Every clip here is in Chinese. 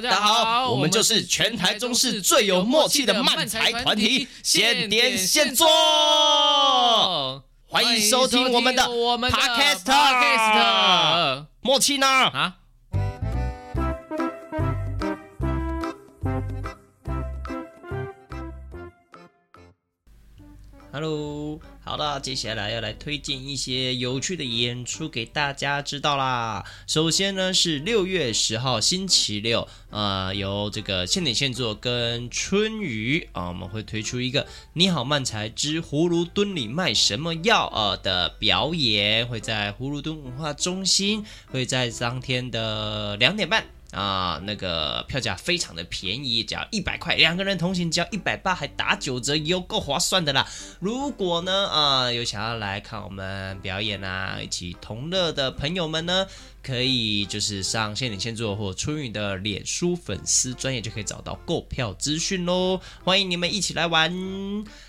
大家好，我们就是全台中市最有默契的漫才团体，现点现做，欢迎收听我们的 Podcast，默契呢？啊？Hello，好的，接下来要来推荐一些有趣的演出给大家知道啦。首先呢是六月十号星期六，呃，由这个现点现做跟春雨啊、我们会推出一个“你好漫才之葫芦墩里卖什么药”呃的表演，会在葫芦墩文化中心，会在当天的两点半。啊，那个票价非常的便宜，只要一百块，两个人同行只要一百八，还打九折，有够划算的啦！如果呢，啊，有想要来看我们表演啊，一起同乐的朋友们呢，可以就是上现点现做或春雨的脸书粉丝专页就可以找到购票资讯喽，欢迎你们一起来玩。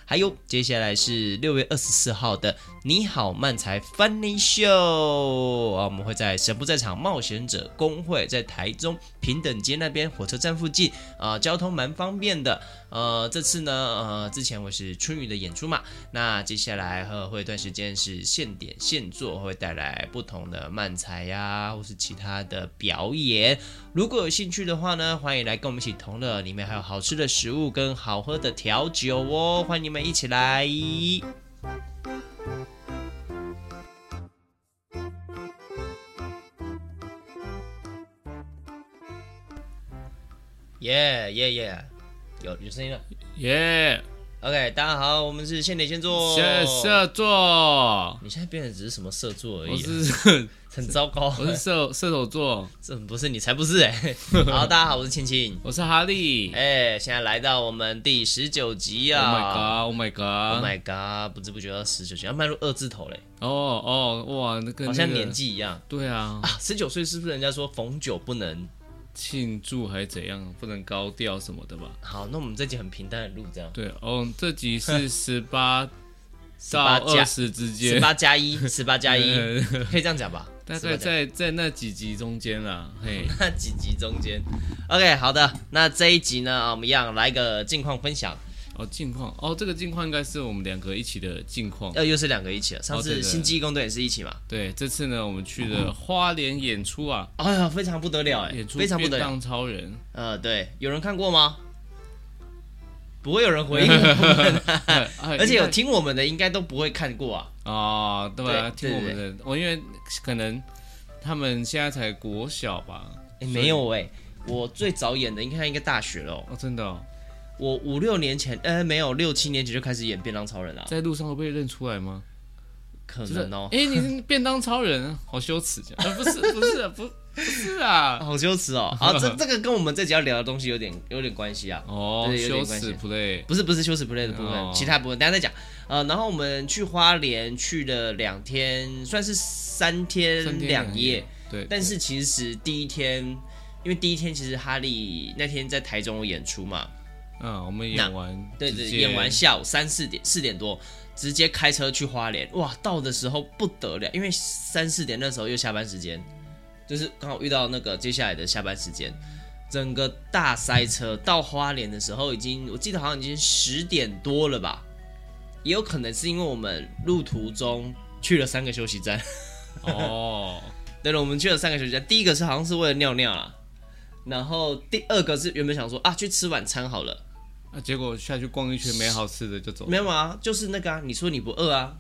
还有接下来是六月二十四号的你好漫才 Funny Show 啊，我们会在神不在场冒险者公会在台中平等街那边火车站附近啊，交通蛮方便的。呃，这次呢，呃，之前我是春雨的演出嘛，那接下来和会一段时间是现点现做，会带来不同的漫才呀，或是其他的表演。如果有兴趣的话呢，欢迎来跟我们一起同乐，里面还有好吃的食物跟好喝的调酒哦，欢迎你们一起来。耶耶耶！有有声音了，耶、yeah.！OK，大家好，我们是现点现做，射射座。你现在变得只是什么射座而已，啊，我是 很糟糕。我是射射手座，这不是你才不是哎，欸。好，大家好，我是青青，我是哈利。哎，现在来到我们第十九集啊！Oh my god！Oh my god！Oh my god！不知不觉到十九集，要迈入二字头嘞。哦哦，哇，那个好像年纪一样。对啊，啊，十九岁是不是人家说逢九不能？庆祝还是怎样？不能高调什么的吧？好，那我们这集很平淡的录这样。对哦，这集是 十八到二十之间，十八加一，十八加一，可以这样讲吧？大概在在那几集中间啦，嘿，那几集中间。OK，好的，那这一集呢，我们一样来个近况分享。哦，近况哦，这个近况应该是我们两个一起的近况，呃，又是两个一起了。上次新纪工队也是一起嘛？对，这次呢，我们去了花莲演出啊，哎呀，非常不得了哎，演出非常不得当超人，呃，对，有人看过吗？不会有人回应我们，而且有听我们的应该都不会看过啊。哦，对啊，听我们的，我因为可能他们现在才国小吧？哎，没有哎，我最早演的应该应该大学了哦，真的。我五六年前，呃，没有六七年前就开始演便当超人了。在路上会被认出来吗？可能哦。哎，你是便当超人，好羞耻这样。不是，不是，不，不是啊，好羞耻哦。好，这这个跟我们这集要聊的东西有点有点关系啊。哦，羞耻 play，不是不是羞耻 play 的部分，其他部分等下再讲。呃，然后我们去花莲去了两天，算是三天两夜。对。但是其实第一天，因为第一天其实哈利那天在台中有演出嘛。嗯，我们演完，对对，演完下午三四点四点多，直接开车去花莲。哇，到的时候不得了，因为三四点那时候又下班时间，就是刚好遇到那个接下来的下班时间，整个大塞车。到花莲的时候已经，我记得好像已经十点多了吧，也有可能是因为我们路途中去了三个休息站。哦，对了，我们去了三个休息站，第一个是好像是为了尿尿啦，然后第二个是原本想说啊，去吃晚餐好了。啊！结果下去逛一圈没好吃的就走了。没有啊，就是那个啊，你说你不饿啊？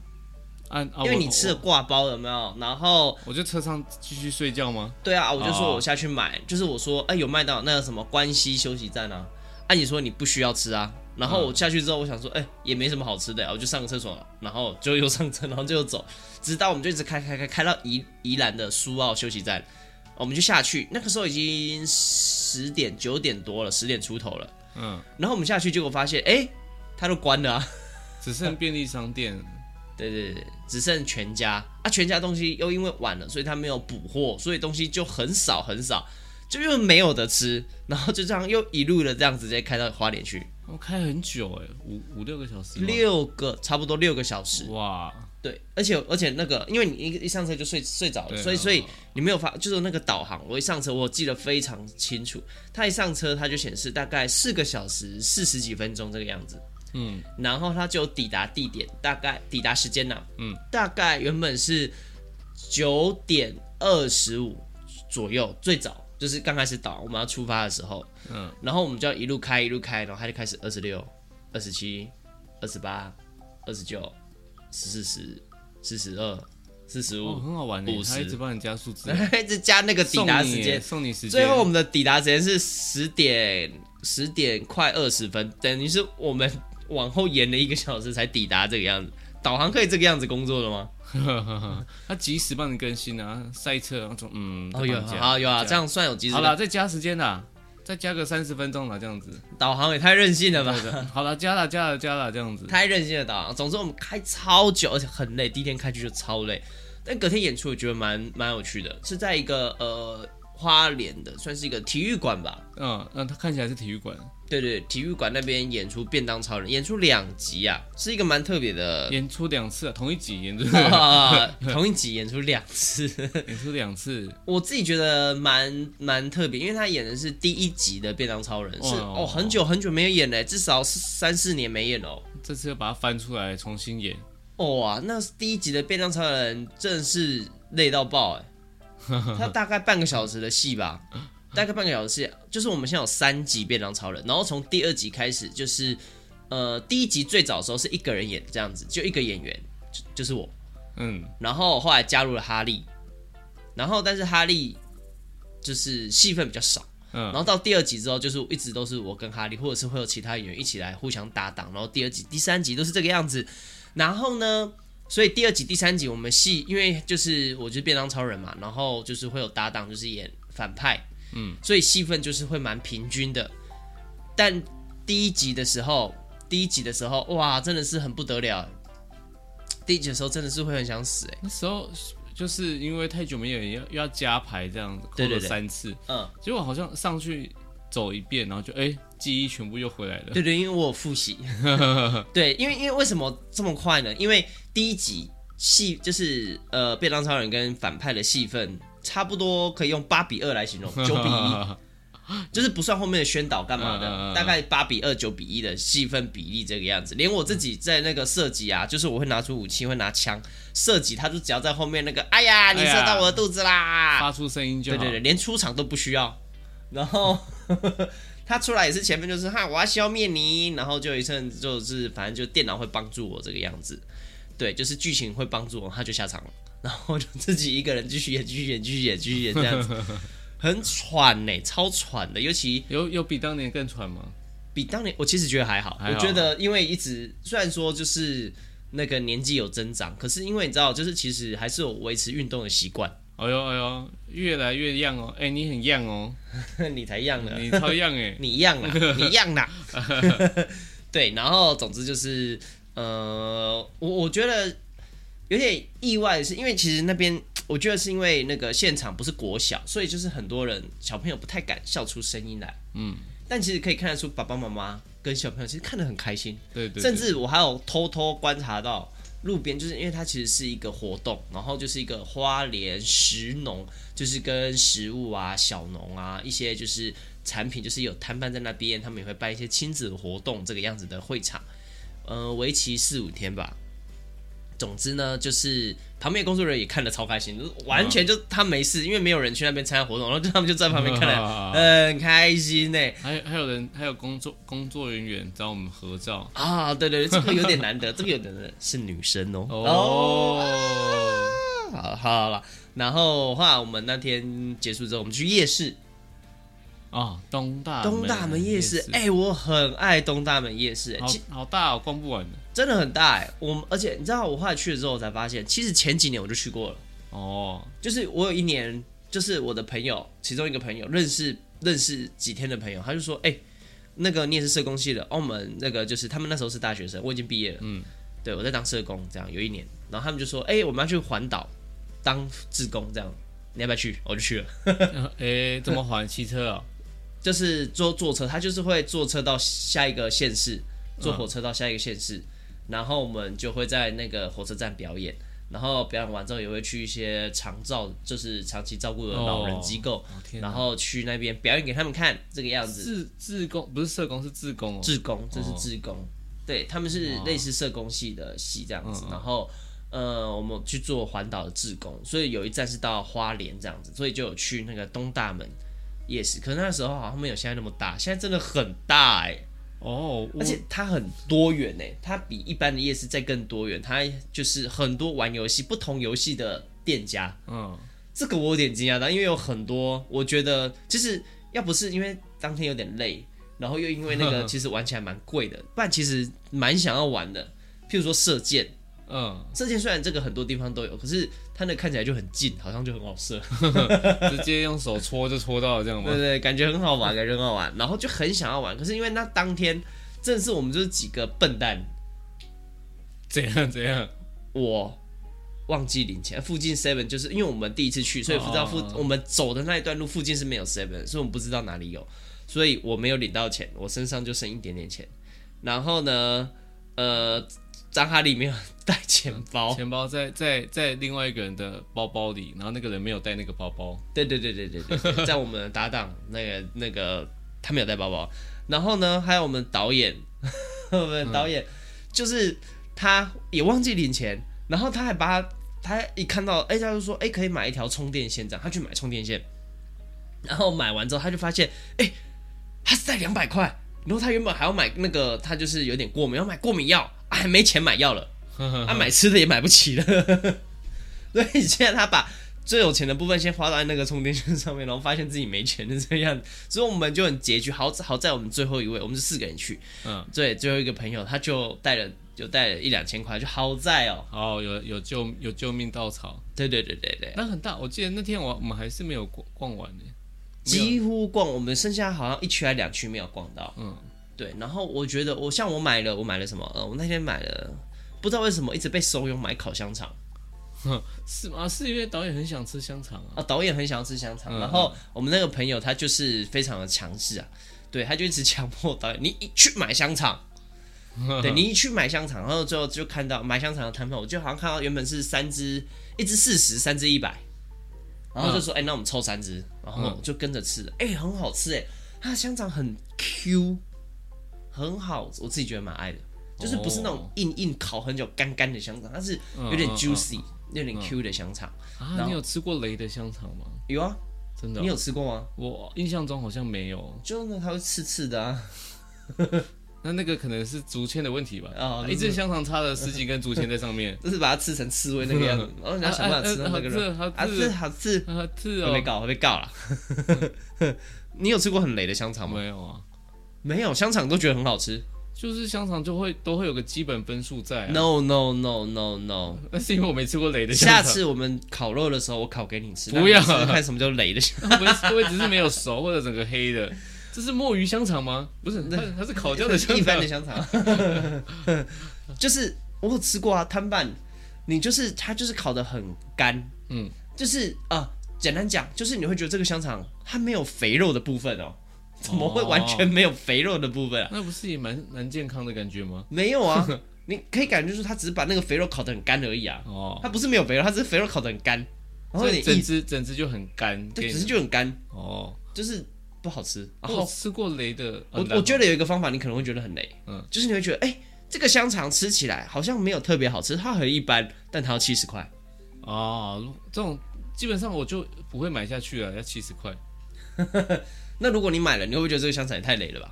啊，啊因为你吃了挂包有没有？然后我就车上继续睡觉吗？对啊，我就说我下去买，哦、就是我说哎、欸、有卖到那个什么关西休息站啊？按、啊、你说你不需要吃啊？然后我下去之后，我想说哎、欸、也没什么好吃的，我就上个厕所了，然后就又上车，然后就又走，直到我们就一直开开开开到宜宜兰的苏澳休息站，我们就下去，那个时候已经十点九点多了，十点出头了。嗯，然后我们下去，结果发现，哎，它都关了啊，只剩便利商店。对对对，只剩全家啊，全家东西又因为晚了，所以他没有补货，所以东西就很少很少，就又没有得吃，然后就这样又一路的这样直接开到花莲去。我开很久哎，五五六个小时，六个差不多六个小时。哇，对，而且而且那个，因为你一一上车就睡睡着了，所以所以你没有发，就是那个导航，我一上车我记得非常清楚，它一上车它就显示大概四个小时四十几分钟这个样子。嗯，然后它就抵达地点，大概抵达时间呢、啊，嗯，大概原本是九点二十五左右，最早就是刚开始导我们要出发的时候，嗯，然后我们就要一路开一路开，然后它就开始二十六、二十七、二十八、二十九、四十、四十二、四十五，很好玩的，他一直帮你加数字，一直加那个抵达时间，送你时间，最后我们的抵达时间是十点十点快二十分，等于是我们。往后延了一个小时才抵达这个样子，导航可以这个样子工作的吗？他及时帮你更新啊，赛车那种，嗯，哦有好有啊，这样。算有及时。好了，再加时间啦，再加个三十分钟了，这样子。导航也太任性了吧？好了，加了加了加了，这样子。太任性了导航。总之我们开超久，而且很累，第一天开去就超累。但隔天演出我觉得蛮蛮有趣的，是在一个呃花莲的，算是一个体育馆吧。嗯嗯，它看起来是体育馆。对对，体育馆那边演出《便当超人》，演出两集啊，是一个蛮特别的。演出两次啊，同一集演出。同一集演出两次，演出两次。我自己觉得蛮蛮特别，因为他演的是第一集的《便当超人》，是哦，很久很久没有演了，至少是三四年没演哦。这次要把它翻出来重新演。哦啊，那第一集的《便当超人》真的是累到爆哎，他大概半个小时的戏吧。大概半个小时，就是我们现在有三集便当超人，然后从第二集开始，就是呃第一集最早的时候是一个人演这样子，就一个演员，就就是我，嗯，然后后来加入了哈利，然后但是哈利就是戏份比较少，嗯，然后到第二集之后，就是一直都是我跟哈利，或者是会有其他演员一起来互相搭档，然后第二集、第三集都是这个样子，然后呢，所以第二集、第三集我们戏，因为就是我就是变当超人嘛，然后就是会有搭档，就是演反派。嗯，所以戏份就是会蛮平均的，但第一集的时候，第一集的时候，哇，真的是很不得了。第一集的时候真的是会很想死哎。那时候就是因为太久没有，要要加排这样子，扣了三次，嗯，结果好像上去走一遍，然后就哎，记忆全部又回来了。对对，因为我有复习。对，因为因为为什么这么快呢？因为第一集戏就是呃，便当超人跟反派的戏份。差不多可以用八比二来形容，九比一，就是不算后面的宣导干嘛的，大概八比二九比一的细分比例这个样子。连我自己在那个射击啊，就是我会拿出武器，会拿枪射击，他就只要在后面那个，哎呀，你射到我的肚子啦，发出声音就。对对对，连出场都不需要。然后 他出来也是前面就是哈，我要消灭你，然后就一阵就是反正就电脑会帮助我这个样子，对，就是剧情会帮助我，他就下场了。然后就自己一个人继续演，继续演，继续演，继续演，这样子 很喘呢，超喘的。尤其有有比当年更喘吗？比当年，我其实觉得还好。我觉得因为一直虽然说就是那个年纪有增长，可是因为你知道，就是其实还是有维持运动的习惯。哎呦哎呦，越来越样哦！哎，你很样哦，你才样呢，你超样哎，你样啊，你样啦。对，然后总之就是呃，我我觉得。有点意外的是，因为其实那边我觉得是因为那个现场不是国小，所以就是很多人小朋友不太敢笑出声音来。嗯，但其实可以看得出爸爸妈妈跟小朋友其实看得很开心。对对，对。甚至我还有偷偷观察到路边，就是因为它其实是一个活动，然后就是一个花莲食农，就是跟食物啊、小农啊一些就是产品，就是有摊贩在那边，他们也会办一些亲子活动这个样子的会场，呃，为期四五天吧。总之呢，就是旁边工作人员也看得超开心，完全就他没事，因为没有人去那边参加活动，然后就他们就在旁边看得很开心呢。还有还有人，还有工作工作人员找我们合照啊，对对对，这个有点难得，这个有点难得是女生哦。哦，好，好了，然后后来我们那天结束之后，我们去夜市。啊，东大东大门夜市，哎、欸，我很爱东大门夜市，好好大哦，逛不完的，真的很大哎。我而且你知道，我后来去了之后，我才发现，其实前几年我就去过了。哦，就是我有一年，就是我的朋友，其中一个朋友认识认识几天的朋友，他就说，哎、欸，那个你也是社工系的，澳门那个就是他们那时候是大学生，我已经毕业了，嗯，对我在当社工，这样有一年，然后他们就说，哎、欸，我们要去环岛当志工，这样你要不要去？我就去了。哎、欸，怎么环？骑车啊？就是坐坐车，他就是会坐车到下一个县市，坐火车到下一个县市，嗯、然后我们就会在那个火车站表演，然后表演完之后也会去一些长照，就是长期照顾的老人机构，哦、然后去那边表演给他们看这个样子。志志工不是社工是志工、哦，志工这是志工，哦、对他们是类似社工系的系这样子，然后。呃，我们去做环岛的志工，所以有一站是到花莲这样子，所以就有去那个东大门夜市。可是那时候好像没有现在那么大，现在真的很大哎、欸。哦，而且它很多元哎、欸，它比一般的夜市再更多元。它就是很多玩游戏、不同游戏的店家。嗯，这个我有点惊讶的，因为有很多，我觉得就是要不是因为当天有点累，然后又因为那个 其实玩起来蛮贵的，不然其实蛮想要玩的。譬如说射箭。嗯，射箭虽然这个很多地方都有，可是它那看起来就很近，好像就很好射，直接用手戳就戳到了这样吗？对，对对，感觉很好玩，感觉很好玩，然后就很想要玩。可是因为那当天正是我们就是几个笨蛋，怎样怎样，我忘记领钱，附近 seven 就是因为我们第一次去，所以不知道附、哦、我们走的那一段路附近是没有 seven，所以我们不知道哪里有，所以我没有领到钱，我身上就剩一点点钱。然后呢，呃。张哈利没有带钱包，钱包在在在另外一个人的包包里，然后那个人没有带那个包包。对对对对对对，在我们的搭档那个那个他没有带包包，然后呢还有我们导演，我们导演、嗯、就是他也忘记领钱，然后他还把他他一看到哎、欸、他就说哎、欸、可以买一条充电线这样，他去买充电线，然后买完之后他就发现哎、欸、他是带两百块，然后他原本还要买那个他就是有点过敏要买过敏药。啊、还没钱买药了，他、啊、买吃的也买不起了，所以现在他把最有钱的部分先花在那个充电线上面，然后发现自己没钱的这样，所以我们就很拮据。好好在我们最后一位，我们是四个人去，嗯，对，最后一个朋友他就带了就带了一两千块，就好在哦，哦，有有救有救命稻草，对对对对对，那很大，我记得那天我我们还是没有逛逛完的，几乎逛，我们剩下好像一区还两区没有逛到，嗯。对，然后我觉得我像我买了，我买了什么？呃，我那天买了，不知道为什么一直被怂恿买烤香肠，是吗？是因为导演很想吃香肠啊？啊，导演很想要吃香肠，嗯、然后我们那个朋友他就是非常的强势啊，对，他就一直强迫导演，你一去买香肠，对，你一去买香肠，然后最后就看到买香肠的摊贩，我就好像看到原本是三只，一只四十，三只一百，然后就说，哎、嗯，那我们抽三只，然后就跟着吃了，哎，很好吃，哎，它的香肠很 Q。很好，我自己觉得蛮爱的，就是不是那种硬硬烤很久干干的香肠，它是有点 juicy、有点 Q 的香肠。啊，你有吃过雷的香肠吗？有啊，真的。你有吃过吗？我印象中好像没有。就那它会刺刺的啊。那那个可能是竹签的问题吧？啊，一只香肠插了十几根竹签在上面，就是把它吃成刺猬那个样子。然后你要想办法吃那个肉，好刺好刺好刺哦！会被告，会被告了。你有吃过很雷的香肠吗？没有啊。没有香肠都觉得很好吃，就是香肠就会都会有个基本分数在、啊。No no no no no，那是因为我没吃过雷的香肠。下次我们烤肉的时候，我烤给你吃。不要看什么叫雷的香 肠，不会只是没有熟或者整个黑的。这是墨鱼香肠吗？不是，它它是烤焦的香肠。一般的香肠。就是我有吃过啊，摊贩，你就是它就是烤的很干，嗯，就是啊、呃，简单讲就是你会觉得这个香肠它没有肥肉的部分哦。怎么会完全没有肥肉的部分啊？那不是也蛮蛮健康的感觉吗？没有啊，你可以感觉就是他只是把那个肥肉烤得很干而已啊。哦，他不是没有肥肉，它只是肥肉烤得很干，然后你整只整只就很干，对，整只就很干。哦，就是不好吃。然后吃过雷的，我我觉得有一个方法，你可能会觉得很雷，嗯，就是你会觉得，哎，这个香肠吃起来好像没有特别好吃，它很一般，但它要七十块。哦，这种基本上我就不会买下去了，要七十块。那如果你买了，你会不会觉得这个香肠也太雷了吧？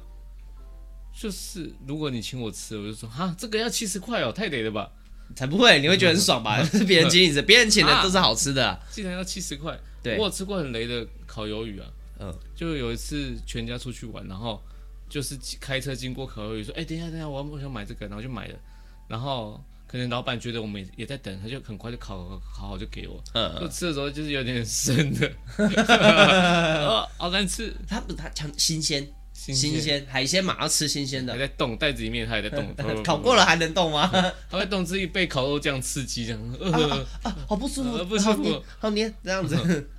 就是如果你请我吃，我就说哈，这个要七十块哦，太雷了吧？才不会，你会觉得很爽吧？是别人请你吃，别人请的都是好吃的啊。竟然要七十块？对，我有吃过很雷的烤鱿鱼啊。嗯，就有一次全家出去玩，然后就是开车经过烤鱿鱼，说：“哎，等一下，等一下，我我想买这个。”然后就买了，然后。可能老板觉得我们也在等，他就很快就烤烤好就给我。嗯，我吃的时候就是有点生的，好难吃。他不，他强新鲜，新鲜海鲜嘛，要吃新鲜的。还在动，袋子里面它还在动。烤过了还能动吗？它会动，至于被烤肉酱刺激这样。啊，好不舒服，不舒服，好黏，这样子，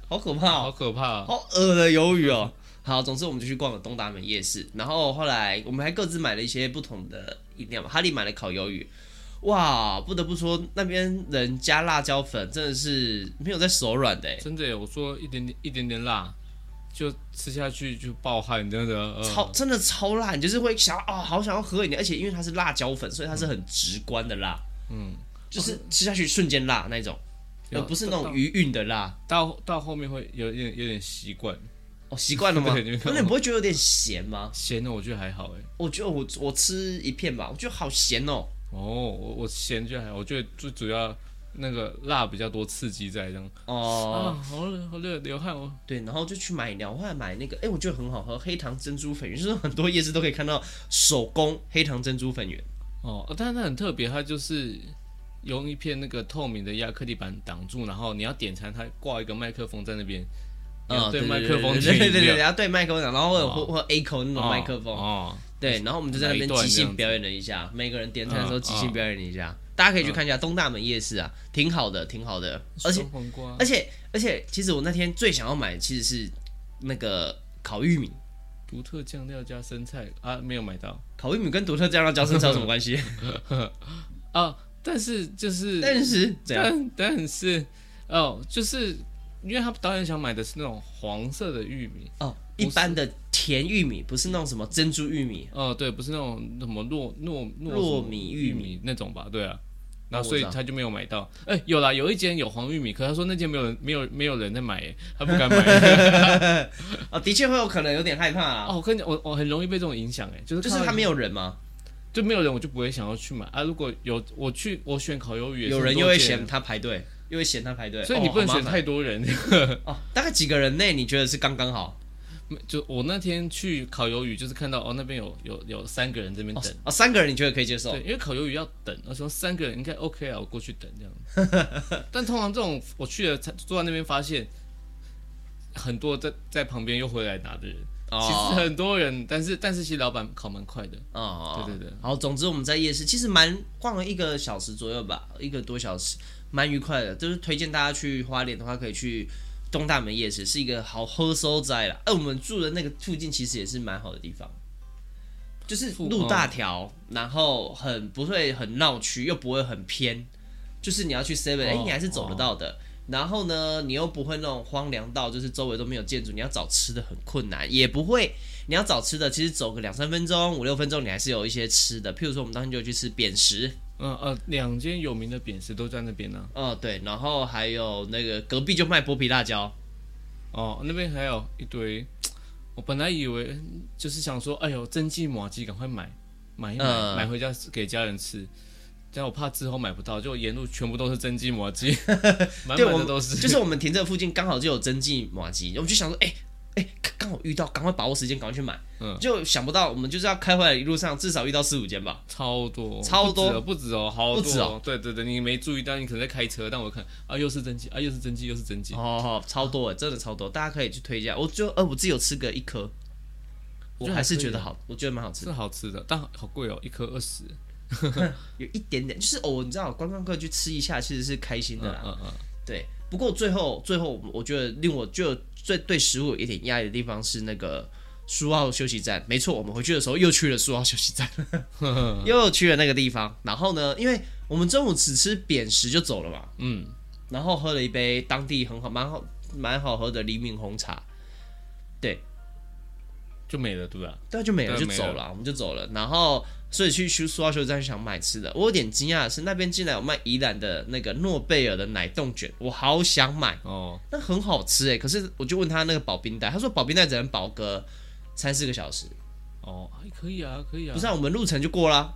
好可怕，好可怕，好恶的鱿鱼哦。好，总之我们就去逛了东大门夜市，然后后来我们还各自买了一些不同的饮料嘛。哈利买了烤鱿鱼，哇，不得不说那边人加辣椒粉真的是没有在手软的，真的，我说一点点一点点辣。就吃下去就爆汗，真的，呃、超真的超辣，你就是会想啊、哦，好想要喝一点，而且因为它是辣椒粉，所以它是很直观的辣，嗯，就是吃下去瞬间辣那种，而不是那种余韵的辣。到到后面会有点有点习惯，哦，习惯了吗？那你不会觉得有点咸吗？咸的我觉得还好哎，我觉得我我吃一片吧，我觉得好咸哦。哦，我我咸就还好，我觉得最主要。那个辣比较多，刺激在这样哦，啊、好热好热，流汗哦。对，然后就去买饮料，后来买那个，哎，我觉得很好喝，黑糖珍珠粉圆，就是很多夜市都可以看到手工黑糖珍珠粉圆。哦，但是它很特别，它就是用一片那个透明的亚克力板挡住，然后你要点餐，它挂一个麦克风在那边，嗯，对麦克风，对对对对，然后对麦克风讲，然后或者或或 A 口那种麦克风，哦，对，然后我们就在那边即兴表演了一下，每个人点餐的时候即兴表演了一下。大家可以去看一下东大门夜市啊，挺好的，挺好的。而且而且而且，其实我那天最想要买的其实是那个烤玉米，独特酱料加生菜啊，没有买到。烤玉米跟独特酱料加生菜有什么关系？啊，但是就是但是但但是哦，就是因为他导演想买的是那种黄色的玉米哦，一般的甜玉米，不是那种什么珍珠玉米哦，对，不是那种什么糯糯糯米玉米那种吧？对啊。然后所以他就没有买到，哎、欸，有啦，有一间有黄玉米，可他说那间没有人，没有没有人在买，他不敢买。啊，的确会有可能有点害怕啊。哦，我跟你讲，我我很容易被这种影响，哎，就是就是他没有人吗？就没有人，我就不会想要去买啊。如果有我去，我选烤鱿鱼，有人又会嫌他排队，又会嫌他排队，所以你不能选太多人。哦，大概几个人内你觉得是刚刚好？就我那天去烤鱿鱼，就是看到哦，那边有有有三个人这边等哦，三个人你觉得可以接受？对，因为烤鱿鱼要等，我说三个人应该 OK 啊，我过去等这样。但通常这种我去了坐在那边发现很多在在旁边又回来拿的人，哦、其实很多人，但是但是其实老板考蛮快的哦，对对对。好，总之我们在夜市其实蛮逛了一个小时左右吧，一个多小时，蛮愉快的。就是推荐大家去花莲的话，可以去。东大门夜市是一个好喝收在了，哎，我们住的那个附近其实也是蛮好的地方，就是路大条，然后很不会很闹区，又不会很偏，就是你要去 seven，哎，你还是走得到的。然后呢，你又不会那种荒凉到，就是周围都没有建筑，你要找吃的很困难，也不会，你要找吃的，其实走个两三分钟、五六分钟，你还是有一些吃的。譬如说，我们当天就去吃扁食。嗯呃，两间有名的扁食都在那边呢。嗯，对，然后还有那个隔壁就卖剥皮辣椒，哦，那边还有一堆。我本来以为就是想说，哎呦，珍记麻鸡，赶快买买一买，嗯、买回家给家人吃。但我怕之后买不到，就沿路全部都是珍记麻糬，满满的都是。就是我们 停车附近刚好就有珍记麻糬，我们就想说，哎。哎，刚好遇到，赶快把握时间，赶快去买。嗯，就想不到我们就是要开回来一路上至少遇到四五间吧，超多，超多，不止哦，好多，不止哦。对对对，你没注意到，你可能在开车，但我看啊，又是珍记啊，又是珍记，又是珍记。哦，超多，真的超多，大家可以去推荐。我就呃，我自己有吃个一颗，我还是觉得好，我觉得蛮好吃，是好吃的，但好贵哦，一颗二十，有一点点，就是哦，你知道，观光客去吃一下其实是开心的啦。嗯嗯，对。不过最后最后，我觉得令我就。最对食物有一点压抑的地方是那个苏澳休息站，没错，我们回去的时候又去了苏澳休息站，又去了那个地方。然后呢，因为我们中午只吃扁食就走了嘛，嗯，然后喝了一杯当地很好、蛮好、蛮好喝的黎明红茶，对，就没了，对吧？对，就没了，就走了，我们就走了。然后。所以去苏澳休息站想买吃的，我有点惊讶的是那边竟然有卖宜兰的那个诺贝尔的奶冻卷，我好想买。哦，那很好吃哎，可是我就问他那个保冰袋，他说保冰袋只能保个三四个小时，哦，还可以啊，可以啊，不是啊，我们路程就过啦，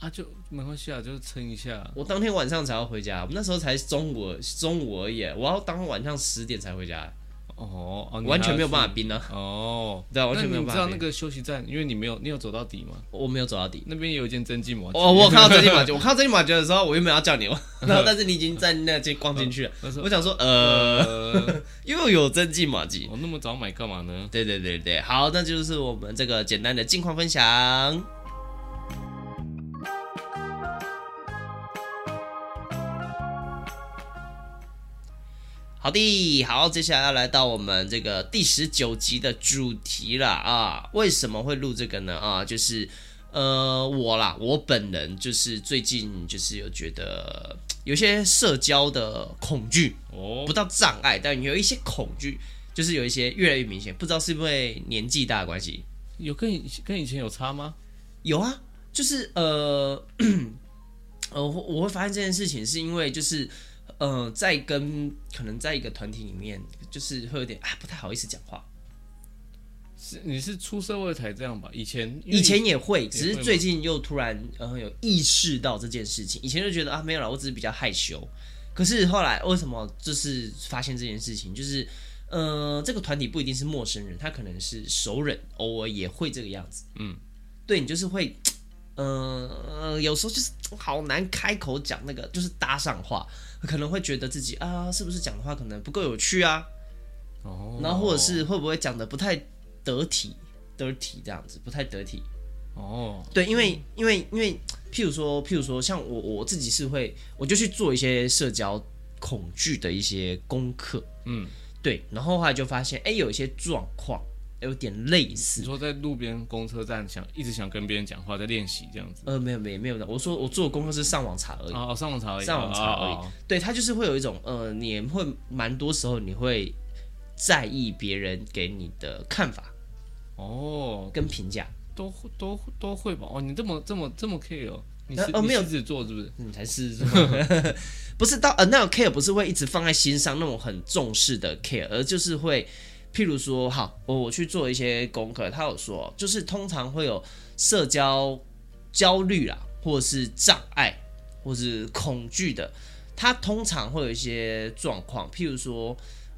啊就没关系啊，就撑一下。我当天晚上才要回家，我们那时候才中午中午而已，我要当晚上十点才回家。哦，完全没有办法冰呢。哦，对啊，完全没有办法。你知道那个休息站，因为你没有，你有走到底吗？我没有走到底，那边有一间珍记麻糬。哦，我看到珍记麻糬，我看到珍记麻糬的时候，我原本要叫你，然后但是你已经在那间逛进去了。我想说，呃，又有珍记麻糬，我那么早买干嘛呢？对对对对，好，那就是我们这个简单的近况分享。好的，好，接下来要来到我们这个第十九集的主题了啊！为什么会录这个呢？啊，就是呃，我啦，我本人就是最近就是有觉得有些社交的恐惧哦，不到障碍，但有一些恐惧，就是有一些越来越明显，不知道是因为年纪大的关系，有跟以跟以前有差吗？有啊，就是呃。呃，我会发现这件事情是因为就是，呃，在跟可能在一个团体里面，就是会有点啊不太好意思讲话。是你是出社会才这样吧？以前以前也会，只是最近又突然呃有意识到这件事情。以前就觉得啊没有了，我只是比较害羞。可是后来为什么就是发现这件事情？就是呃这个团体不一定是陌生人，他可能是熟人，偶尔也会这个样子。嗯，对你就是会。嗯、呃，有时候就是好难开口讲那个，就是搭上话，可能会觉得自己啊，是不是讲的话可能不够有趣啊？哦，然后或者是会不会讲的不太得体，dirty 这样子，不太得体。哦，对，因为因为因为，譬如说譬如说，像我我自己是会，我就去做一些社交恐惧的一些功课，嗯，对，然后后来就发现，哎，有一些状况。有点类似，你说在路边公车站想一直想跟别人讲话，在练习这样子。呃，没有没有没有的，我说我做的功课是上网查而已。哦，上网查而已，上网查而已。哦哦哦、对，他就是会有一种呃，你会蛮多时候你会在意别人给你的看法哦，跟评价都都都会吧？哦，你这么这么这么 care 哦？你是呃没有自己做是不是？你才是 不是到呃那种 care 不是会一直放在心上那种很重视的 care，而就是会。譬如说，好，我我去做一些功课，他有说，就是通常会有社交焦虑啦，或者是障碍，或是恐惧的，他通常会有一些状况，譬如说，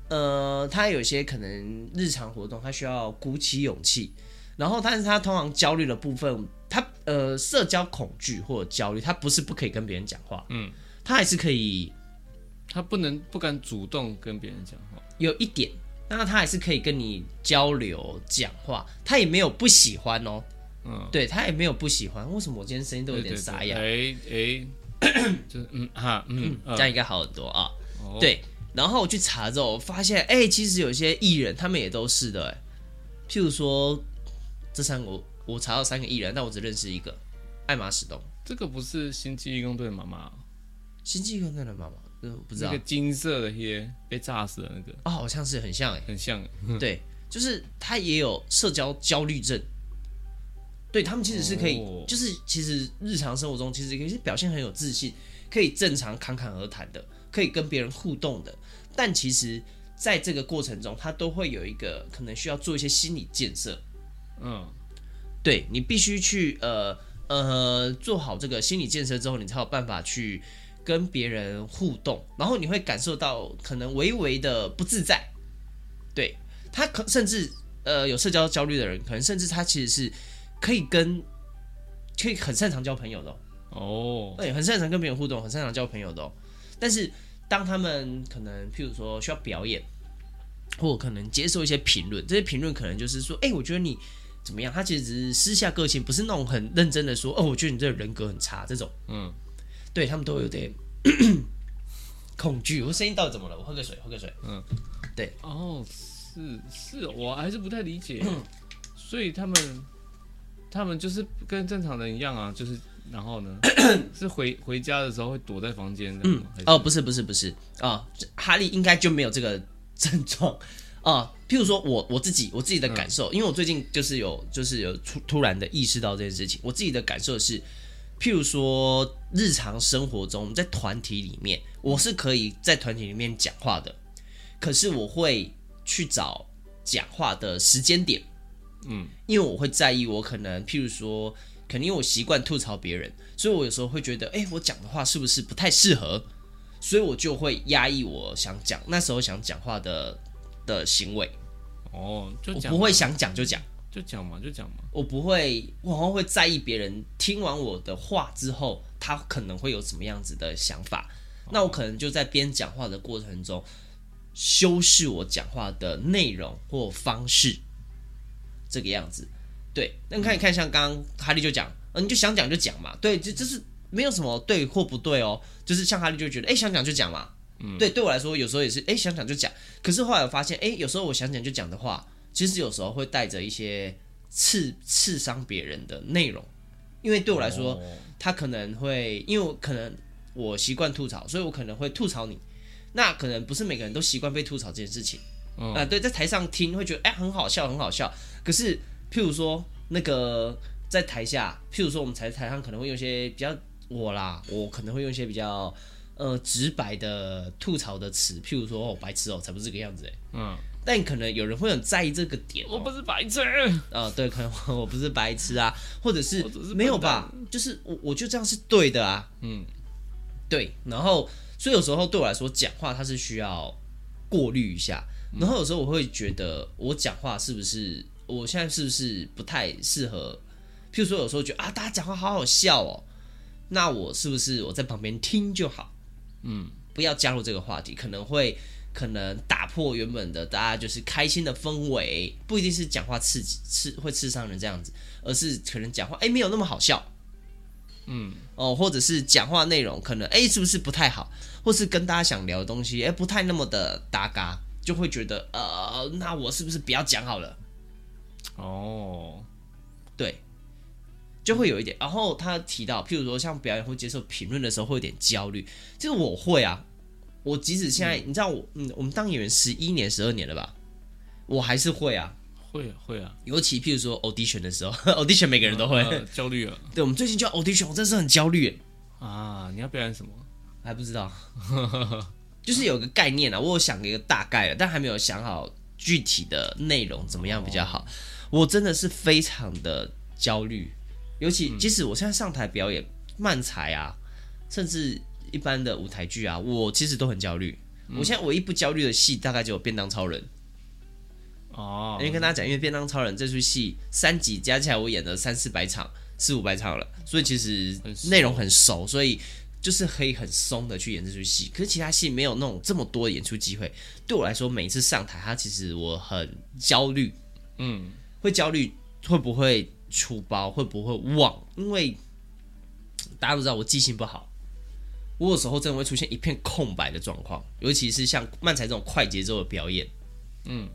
呃，他有一些可能日常活动，他需要鼓起勇气，然后，但是他通常焦虑的部分，他呃，社交恐惧或者焦虑，他不是不可以跟别人讲话，嗯，他还是可以，他不能不敢主动跟别人讲话，有一点。那他还是可以跟你交流讲话，他也没有不喜欢哦。嗯，对他也没有不喜欢。为什么我今天声音都有点沙哑？哎哎，就是嗯哈嗯，这样应该好很多啊。哦、对，然后我去查之后，我发现哎、欸，其实有些艺人他们也都是的。哎，譬如说这三个，我查到三个艺人，但我只认识一个，艾玛史东。这个不是星际异攻队的妈妈？星际异攻队的妈妈。不知道那个金色的耶，被炸死的那个哦，好像是很像哎，很像。对，就是他也有社交焦虑症。对他们其实是可以，哦、就是其实日常生活中其实可以表现很有自信，可以正常侃侃而谈的，可以跟别人互动的。但其实在这个过程中，他都会有一个可能需要做一些心理建设。嗯，对，你必须去呃呃做好这个心理建设之后，你才有办法去。跟别人互动，然后你会感受到可能微微的不自在，对他可甚至呃有社交焦虑的人，可能甚至他其实是可以跟可以很擅长交朋友的哦，对，很擅长跟别人互动，很擅长交朋友的哦。但是当他们可能譬如说需要表演，或可能接受一些评论，这些评论可能就是说，哎，我觉得你怎么样？他其实只是私下个性，不是那种很认真的说，哦，我觉得你这个人格很差这种，嗯。对他们都有点 恐惧。我声音到底怎么了？我喝个水，喝个水。嗯，对。哦，是是，我还是不太理解。所以他们他们就是跟正常人一样啊，就是然后呢，是回回家的时候会躲在房间。嗯，哦，不是不是不是啊，哦，哈利应该就没有这个症状啊。譬如说我我自己我自己的感受，嗯，因为我最近就是有就是有突突然的意识到这件事情，我自己的感受是。譬如说，日常生活中，在团体里面，我是可以在团体里面讲话的，可是我会去找讲话的时间点，嗯，因为我会在意，我可能譬如说，肯定我习惯吐槽别人，所以我有时候会觉得，哎，我讲的话是不是不太适合，所以我就会压抑我想讲那时候想讲话的的行为，哦，就我不会想讲就讲。就讲嘛，就讲嘛。我不会，我好像会在意别人听完我的话之后，他可能会有什么样子的想法。哦、那我可能就在边讲话的过程中，修饰我讲话的内容或方式，这个样子。对，那你看，你看，像刚刚哈利就讲，嗯，你就想讲就讲嘛。对，这这是没有什么对或不对哦。就是像哈利就觉得，哎，想讲就讲嘛。嗯，对，对我来说有时候也是，哎，想讲就讲。可是后来我发现，哎，有时候我想讲就讲的话，其实有时候会带着一些刺刺伤别人的内容，因为对我来说，哦、他可能会，因为我可能我习惯吐槽，所以我可能会吐槽你。那可能不是每个人都习惯被吐槽这件事情。啊、嗯呃，对，在台上听会觉得哎很好笑，很好笑。可是譬如说那个在台下，譬如说我们台台上可能会用一些比较我啦，我可能会用一些比较。呃，直白的吐槽的词，譬如说哦，白痴哦，才不是这个样子哎。嗯，但可能有人会很在意这个点。我不是白痴。啊、呃，对，可能我不是白痴啊，或者是，是没有吧？就是我我就这样是对的啊。嗯，对。然后，所以有时候对我来说，讲话它是需要过滤一下。然后有时候我会觉得，我讲话是不是我现在是不是不太适合？譬如说，有时候觉得啊，大家讲话好好笑哦，那我是不是我在旁边听就好？嗯，不要加入这个话题，可能会可能打破原本的大家就是开心的氛围，不一定是讲话刺激刺会刺伤人这样子，而是可能讲话哎没有那么好笑，嗯哦，或者是讲话内容可能哎是不是不太好，或是跟大家想聊的东西哎不太那么的搭嘎，就会觉得呃那我是不是不要讲好了？哦，对。就会有一点，然后他提到，譬如说像表演或接受评论的时候，会有点焦虑。就是我会啊，我即使现在，嗯、你知道我，嗯，我们当演员十一年、十二年了吧，我还是会啊，会会啊。尤其譬如说 audition 的时候，audition 每个人都会、呃、焦虑啊。对，我们最近叫 audition，我真的是很焦虑啊。你要表演什么？还不知道，就是有个概念啊，我有想一个大概了，但还没有想好具体的内容怎么样比较好。哦、我真的是非常的焦虑。尤其即使我现在上台表演漫才啊，甚至一般的舞台剧啊，我其实都很焦虑。嗯、我现在唯一不焦虑的戏，大概就有《便当超人》哦。因为跟大家讲，因为《便当超人》这出戏三集加起来，我演了三四百场、四五百场了，所以其实内容很熟，所以就是可以很松的去演这出戏。可是其他戏没有那种这么多的演出机会，对我来说，每一次上台，它其实我很焦虑。嗯，会焦虑会不会？出包会不会忘？因为大家都知道我记性不好，我有时候真的会出现一片空白的状况，尤其是像漫才这种快节奏的表演，嗯，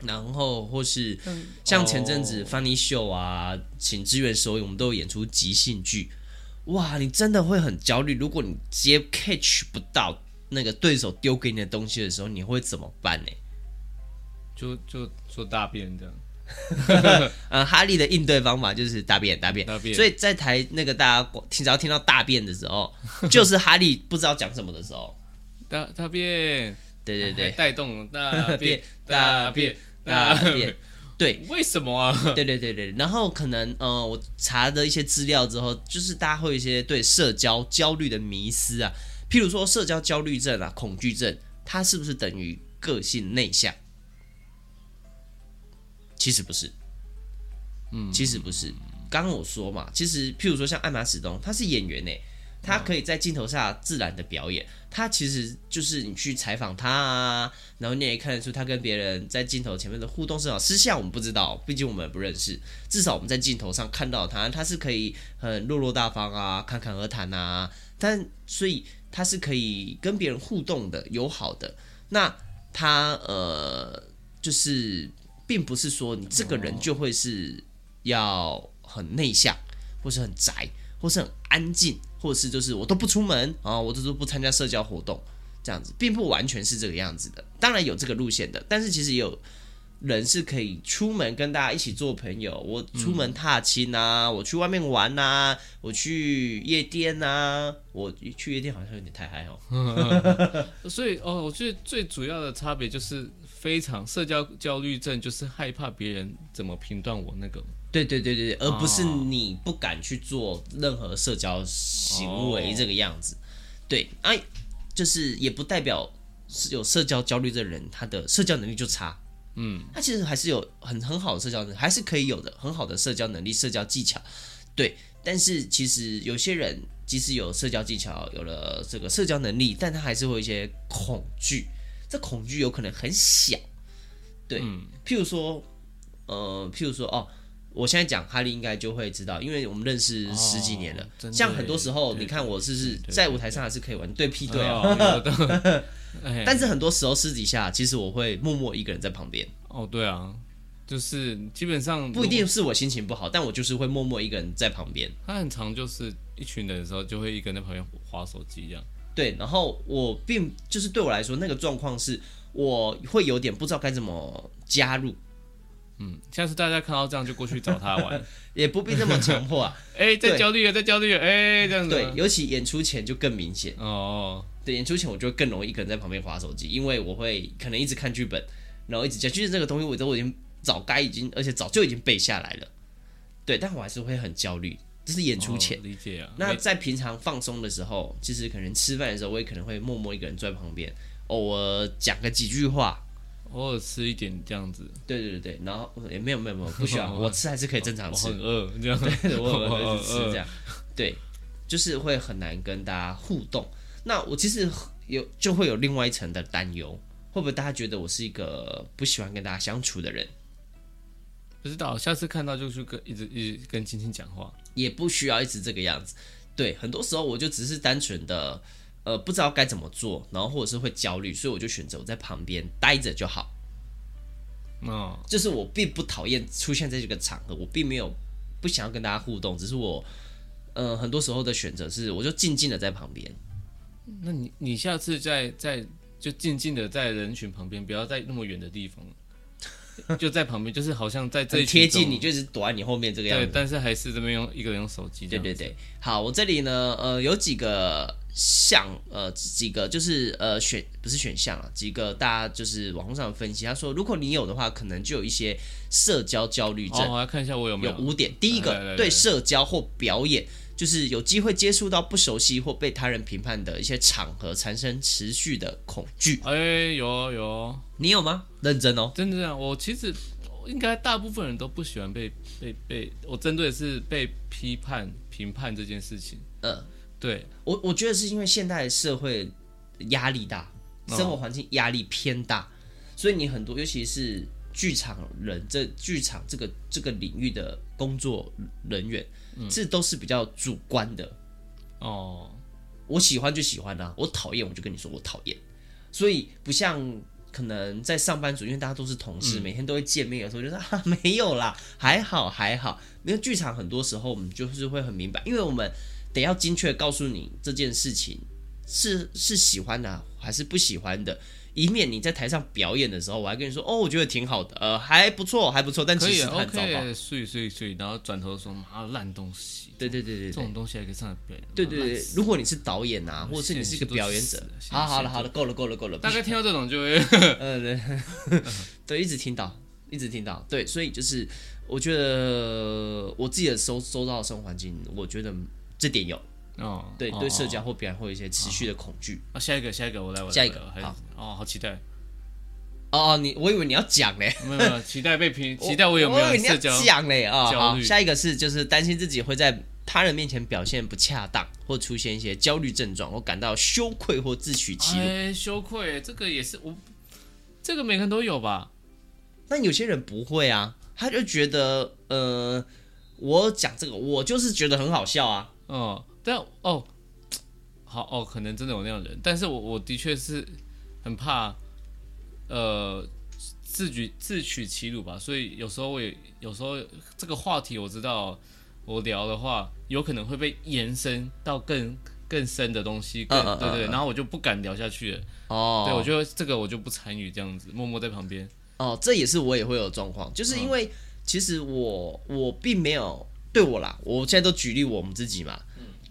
然后或是像前阵子 Funny Show 啊，请支援收音，我们都有演出即兴剧，哇，你真的会很焦虑。如果你接 catch 不到那个对手丢给你的东西的时候，你会怎么办呢？就就做大便这样。呃，哈利的应对方法就是大便，大便，大便。所以在台那个大家听，只要听到大便的时候，就是哈利不知道讲什么的时候。大大便，对对对，带动 大便，大便，大便。对，为什么啊？对对对对。然后可能呃，我查的一些资料之后，就是大家会有一些对社交焦虑的迷思啊，譬如说社交焦虑症啊、恐惧症，它是不是等于个性内向？其实不是，嗯，其实不是。刚刚我说嘛，其实譬如说像艾玛史东，他是演员呢，他可以在镜头下自然的表演。他其实就是你去采访他啊，然后你也看得出他跟别人在镜头前面的互动是好。私下我们不知道，毕竟我们不认识。至少我们在镜头上看到他，他是可以很落落大方啊，侃侃而谈啊。但所以他是可以跟别人互动的，友好的。那他呃，就是。并不是说你这个人就会是要很内向，或是很宅，或是很安静，或者是就是我都不出门啊，我都都不参加社交活动，这样子，并不完全是这个样子的。当然有这个路线的，但是其实也有人是可以出门跟大家一起做朋友。我出门踏青啊，我去外面玩啊，我去夜店啊，我去夜店好像有点太嗨哦。所以哦，我觉得最主要的差别就是。非常社交焦虑症，就是害怕别人怎么评断我那个。对对对对对，而不是你不敢去做任何社交行为这个样子。对，哎，就是也不代表是有社交焦虑症的人，他的社交能力就差。嗯，他其实还是有很很好的社交能力，还是可以有的很好的社交能力、社交技巧。对，但是其实有些人即使有社交技巧，有了这个社交能力，但他还是会有一些恐惧。这恐惧有可能很小，对，嗯、譬如说，呃，譬如说，哦，我现在讲哈利应该就会知道，因为我们认识十几年了。哦、像很多时候，你看我是不是在舞台上还是可以玩对屁对啊？但是很多时候私底下，其实我会默默一个人在旁边。哦，对啊，就是基本上不一定是我心情不好，但我就是会默默一个人在旁边。他很常就是一群人的时候，就会一个人在旁边划手机这样。对，然后我并就是对我来说，那个状况是我会有点不知道该怎么加入。嗯，下次大家看到这样就过去找他玩，也不必那么强迫啊。哎、欸，在焦虑了，在焦虑了，哎、欸，这样子。对，尤其演出前就更明显哦。对，演出前我就更容易一个人在旁边划手机，因为我会可能一直看剧本，然后一直讲，就是这个东西我都已经早该已经，而且早就已经背下来了。对，但我还是会很焦虑。这是演出前，哦、理解啊。那在平常放松的时候，其实可能吃饭的时候，我也可能会默默一个人坐在旁边，偶尔讲个几句话，偶尔吃一点这样子。对对对对，然后也没有没有没有，不需要，我吃还是可以正常吃。我很饿，这样。对，我很 饿，吃这样。对，就是会很难跟大家互动。那我其实有就会有另外一层的担忧，会不会大家觉得我是一个不喜欢跟大家相处的人？不知道，下次看到就去跟一直一直跟青青讲话，也不需要一直这个样子。对，很多时候我就只是单纯的，呃，不知道该怎么做，然后或者是会焦虑，所以我就选择我在旁边待着就好。哦，就是我并不讨厌出现在这个场合，我并没有不想要跟大家互动，只是我，呃，很多时候的选择是，我就静静的在旁边。那你你下次在在就静静的在人群旁边，不要在那么远的地方。就在旁边，就是好像在这贴近你，就是躲在你后面这个样子。对，但是还是这边用一个人用手机。对对对，好，我这里呢，呃，有几个项，呃，几个就是呃选不是选项啊，几个大家就是网络上分析，他说，如果你有的话，可能就有一些社交焦虑症。哦，我来看一下我有没有。有五点，第一个对社交或表演。就是有机会接触到不熟悉或被他人评判的一些场合，产生持续的恐惧。哎、欸，有有，你有吗？认真哦，真的这样。我其实应该大部分人都不喜欢被被被，我针对的是被批判评判这件事情。呃，对我我觉得是因为现代社会压力大，生活环境压力偏大，哦、所以你很多，尤其是剧场人，这剧场这个这个领域的工作人员。这都是比较主观的。哦，我喜欢就喜欢啊，我讨厌我就跟你说我讨厌，所以不像可能在上班族，因为大家都是同事，每天都会见面，有时候就说 啊没有啦，还好还好。因为剧场很多时候我们就是会很明白，因为我们得要精确告诉你这件事情是是喜欢的还是不喜欢的。以免你在台上表演的时候，我还跟你说哦，我觉得挺好的，呃，还不错，还不错，但其实很糟糕。碎碎碎，然后转头说妈烂东西。对对对对，这种东西还可以上来表演。对对对，如果你是导演啊，或者是你是一个表演者，好好了好了，够了够了够了。大概听到这种就会，呃对，对，一直听到，一直听到，对，所以就是我觉得我自己的收收到的生活环境，我觉得这点有。哦，对对，社交或表演会有一些持续的恐惧。啊，下一个，下一个，我来，我来。下一个，好，哦，好期待。哦，你，我以为你要讲嘞，没有没有，期待被评，期待我有没有社交讲嘞啊？好，下一个是就是担心自己会在他人面前表现不恰当，或出现一些焦虑症状，或感到羞愧或自取其辱。哎，羞愧，这个也是我，这个每个人都有吧？但有些人不会啊，他就觉得，呃，我讲这个，我就是觉得很好笑啊，嗯。但哦，好哦，可能真的有那样的人，但是我我的确是很怕，呃，自取自取其辱吧，所以有时候我也有时候这个话题我知道，我聊的话有可能会被延伸到更更深的东西，更对对，然后我就不敢聊下去了。哦，对，我觉得这个我就不参与这样子，默默在旁边。哦，这也是我也会有状况，就是因为其实我我并没有对我啦，我现在都举例我们自己嘛。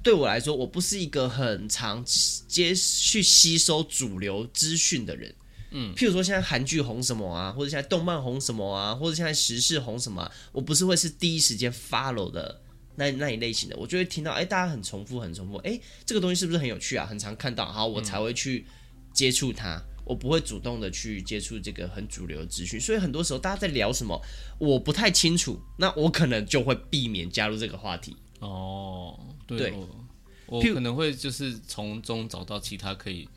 对我来说，我不是一个很常接去吸收主流资讯的人。嗯，譬如说现在韩剧红什么啊，或者现在动漫红什么啊，或者现在时事红什么啊，我不是会是第一时间 follow 的那那一类型的。我就会听到，哎，大家很重复，很重复，哎，这个东西是不是很有趣啊？很常看到，好，我才会去接触它。我不会主动的去接触这个很主流的资讯，所以很多时候大家在聊什么，我不太清楚，那我可能就会避免加入这个话题。哦。对，我可能会就是从中找到其他可以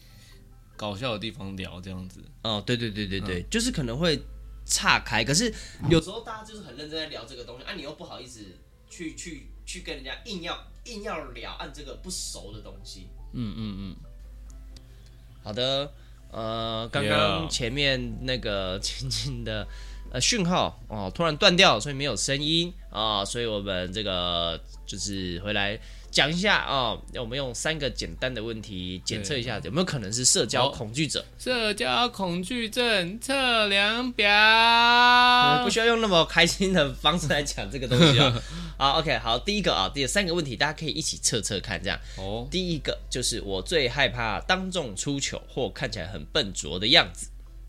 搞笑的地方聊这样子。哦，对对对对对，嗯、就是可能会岔开。可是有时候大家就是很认真在聊这个东西，啊，你又不好意思去去去跟人家硬要硬要聊按这个不熟的东西。嗯嗯嗯。好的，呃，刚刚前面那个 轻轻的呃讯号哦，突然断掉，所以没有声音啊，所以我们这个就是回来。讲一下啊、哦，我们用三个简单的问题检测一下，有没有可能是社交恐惧者？社交恐惧症测量表、嗯，不需要用那么开心的方式来讲这个东西啊。好，OK，好，第一个啊，第三个问题，大家可以一起测测看，这样。哦。第一个就是我最害怕当众出糗或看起来很笨拙的样子。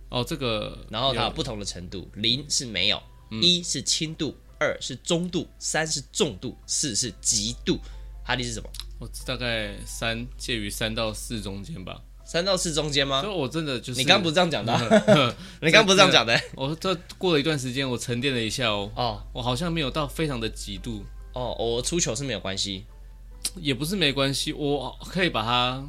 哦，这个，然后它有不同的程度，零是没有，一、嗯、是轻度，二是中度，三是重度，四是极度。哈利是什么？我大概三，介于三到四中间吧。三到四中间吗？所以我真的就是…… 你刚不是这样讲的、啊？你刚不是这样讲的、欸？我这过了一段时间，我沉淀了一下哦。哦，我好像没有到非常的极度。哦，我出糗是没有关系，也不是没关系，我可以把它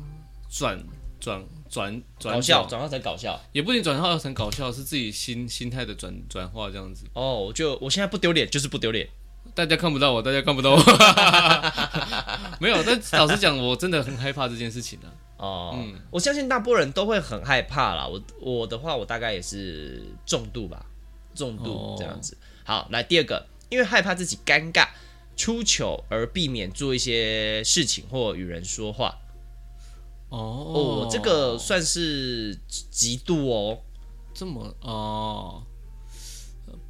转转转转搞笑，转化成搞笑，也不一定转化成搞笑，是自己心心态的转转化这样子。哦，就我现在不丢脸，就是不丢脸。大家看不到我，大家看不到我，没有。但老实讲，我真的很害怕这件事情呢、啊。哦，嗯，我相信大部分人都会很害怕啦。我我的话，我大概也是重度吧，重度这样子。哦、好，来第二个，因为害怕自己尴尬出糗而避免做一些事情或与人说话。哦，哦，这个算是极度哦，这么哦。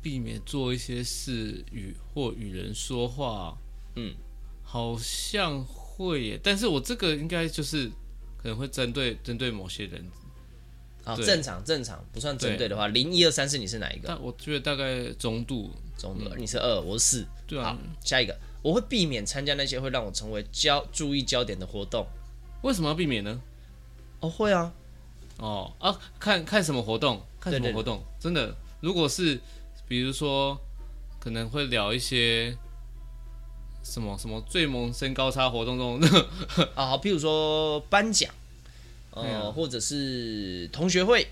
避免做一些事与或与人说话，嗯，好像会耶，但是我这个应该就是可能会针对针对某些人，啊，正常正常不算针对的话，零一二三四你是哪一个？我觉得大概中度中度，你是二，我是四，对啊。好，下一个，我会避免参加那些会让我成为焦注意焦点的活动。为什么要避免呢？哦，会啊，哦啊，看看什么活动，看什么活动，对对对，真的，如果是。比如说，可能会聊一些什么什么最萌身高差活动中 啊，好，譬如说颁奖，呃、啊，或者是同学会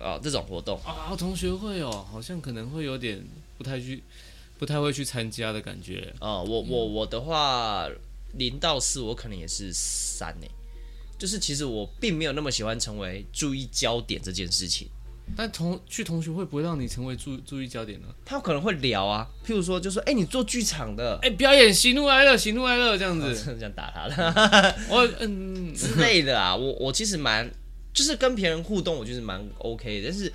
啊这种活动啊，同学会哦，好像可能会有点不太去，不太会去参加的感觉啊。我我我的话，零到四我可能也是三呢，就是其实我并没有那么喜欢成为注意焦点这件事情。但同去同学会不会让你成为注注意焦点呢？他可能会聊啊，譬如说就说，哎、欸，你做剧场的，哎、欸，表演喜怒哀乐，喜怒哀乐这样子，这样打他的，我嗯之类的啊。我我其实蛮就是跟别人互动，我就是蛮 OK 的。但是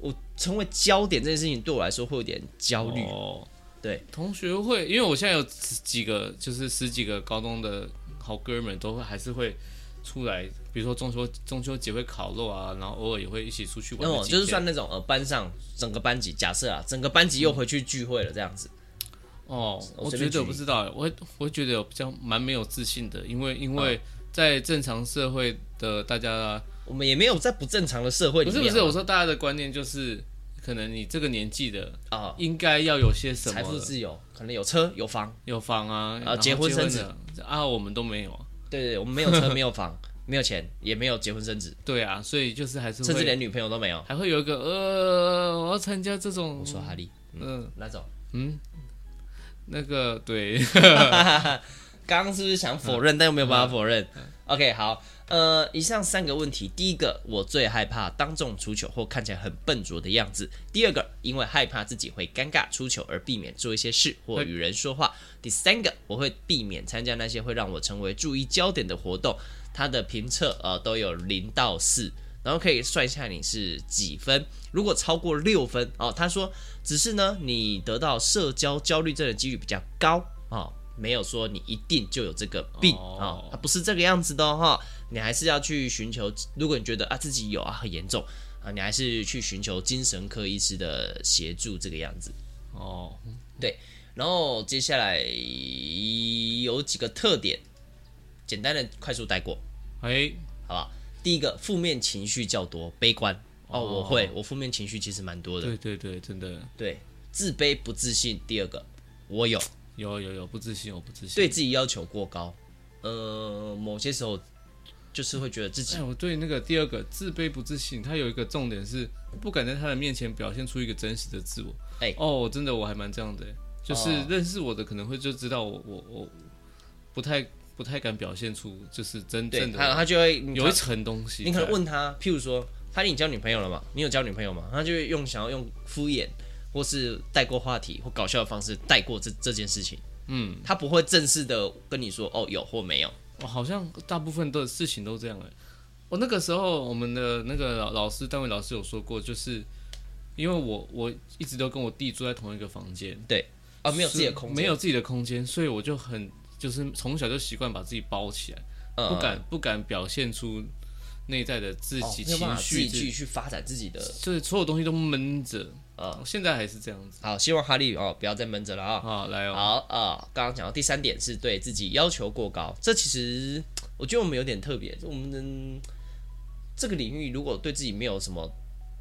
我成为焦点这件事情对我来说会有点焦虑。哦，对，同学会，因为我现在有几个，就是十几个高中的好哥们，都会还是会。出来，比如说中秋中秋节会烤肉啊，然后偶尔也会一起出去玩。哦，就是算那种呃班上整个班级，假设啊，整个班级又回去聚会了这样子。哦，我觉得我不知道，我我会觉得有比较蛮没有自信的，因为因为在正常社会的大家，我们也没有在不正常的社会里面。不是不是，我说大家的观念就是，可能你这个年纪的啊，应该要有些什么财富自由，可能有车有房有房啊，啊结婚生子啊，我们都没有。对对，我们没有车，没有房，没有钱，也没有结婚生子。对啊，所以就是还是甚至连女朋友都没有，还会有一个呃，我要参加这种。我说哈利，嗯，哪种？嗯，那个对。刚刚是不是想否认，但又没有办法否认？OK，好。呃，以上三个问题，第一个，我最害怕当众出糗或看起来很笨拙的样子；第二个，因为害怕自己会尴尬出糗而避免做一些事或与人说话；第三个，我会避免参加那些会让我成为注意焦点的活动。它的评测呃都有零到四，然后可以算一下你是几分。如果超过六分哦，他说只是呢，你得到社交焦虑症的几率比较高哦。没有说你一定就有这个病啊、oh. 哦，它不是这个样子的哈、哦。你还是要去寻求，如果你觉得啊自己有啊很严重啊，你还是去寻求精神科医师的协助这个样子哦。Oh. 对，然后接下来有几个特点，简单的快速带过。哎，Hey. 好吧。第一个，负面情绪较多，悲观哦，oh. 我会，我负面情绪其实蛮多的。对对对，真的。对，自卑不自信。第二个，我有。有有有不自信，我不自信，对自己要求过高，呃，某些时候就是会觉得自己。哎，我对那个第二个自卑不自信，他有一个重点是不敢在他的面前表现出一个真实的自我。哎，哦，真的我还蛮这样的，就是认识我的可能会就知道我我我不太不太敢表现出就是真正的。他他就会有一层东西。你可能问他，譬如说，他你交女朋友了吗？你有交女朋友吗？他就会用想要用敷衍或是带过话题或搞笑的方式带过这这件事情。嗯，他不会正式的跟你说哦，有或没有。哦，好像大部分的事情都这样哎。我那个时候，我们的那个老老师，单位老师有说过，就是因为我我一直都跟我弟住在同一个房间，对，啊，没有自己的空间，没有自己的空间，所以我就很就是从小就习惯把自己包起来，嗯、不敢不敢表现出内在的自己情绪，自己去去发展自己的，就是所有东西都闷着。啊，现在还是这样子。好，希望哈利哦不要再闷着了啊。好，来哦。好啊，刚刚讲到第三点是对自己要求过高，这其实我觉得我们有点特别。我们能这个领域如果对自己没有什么，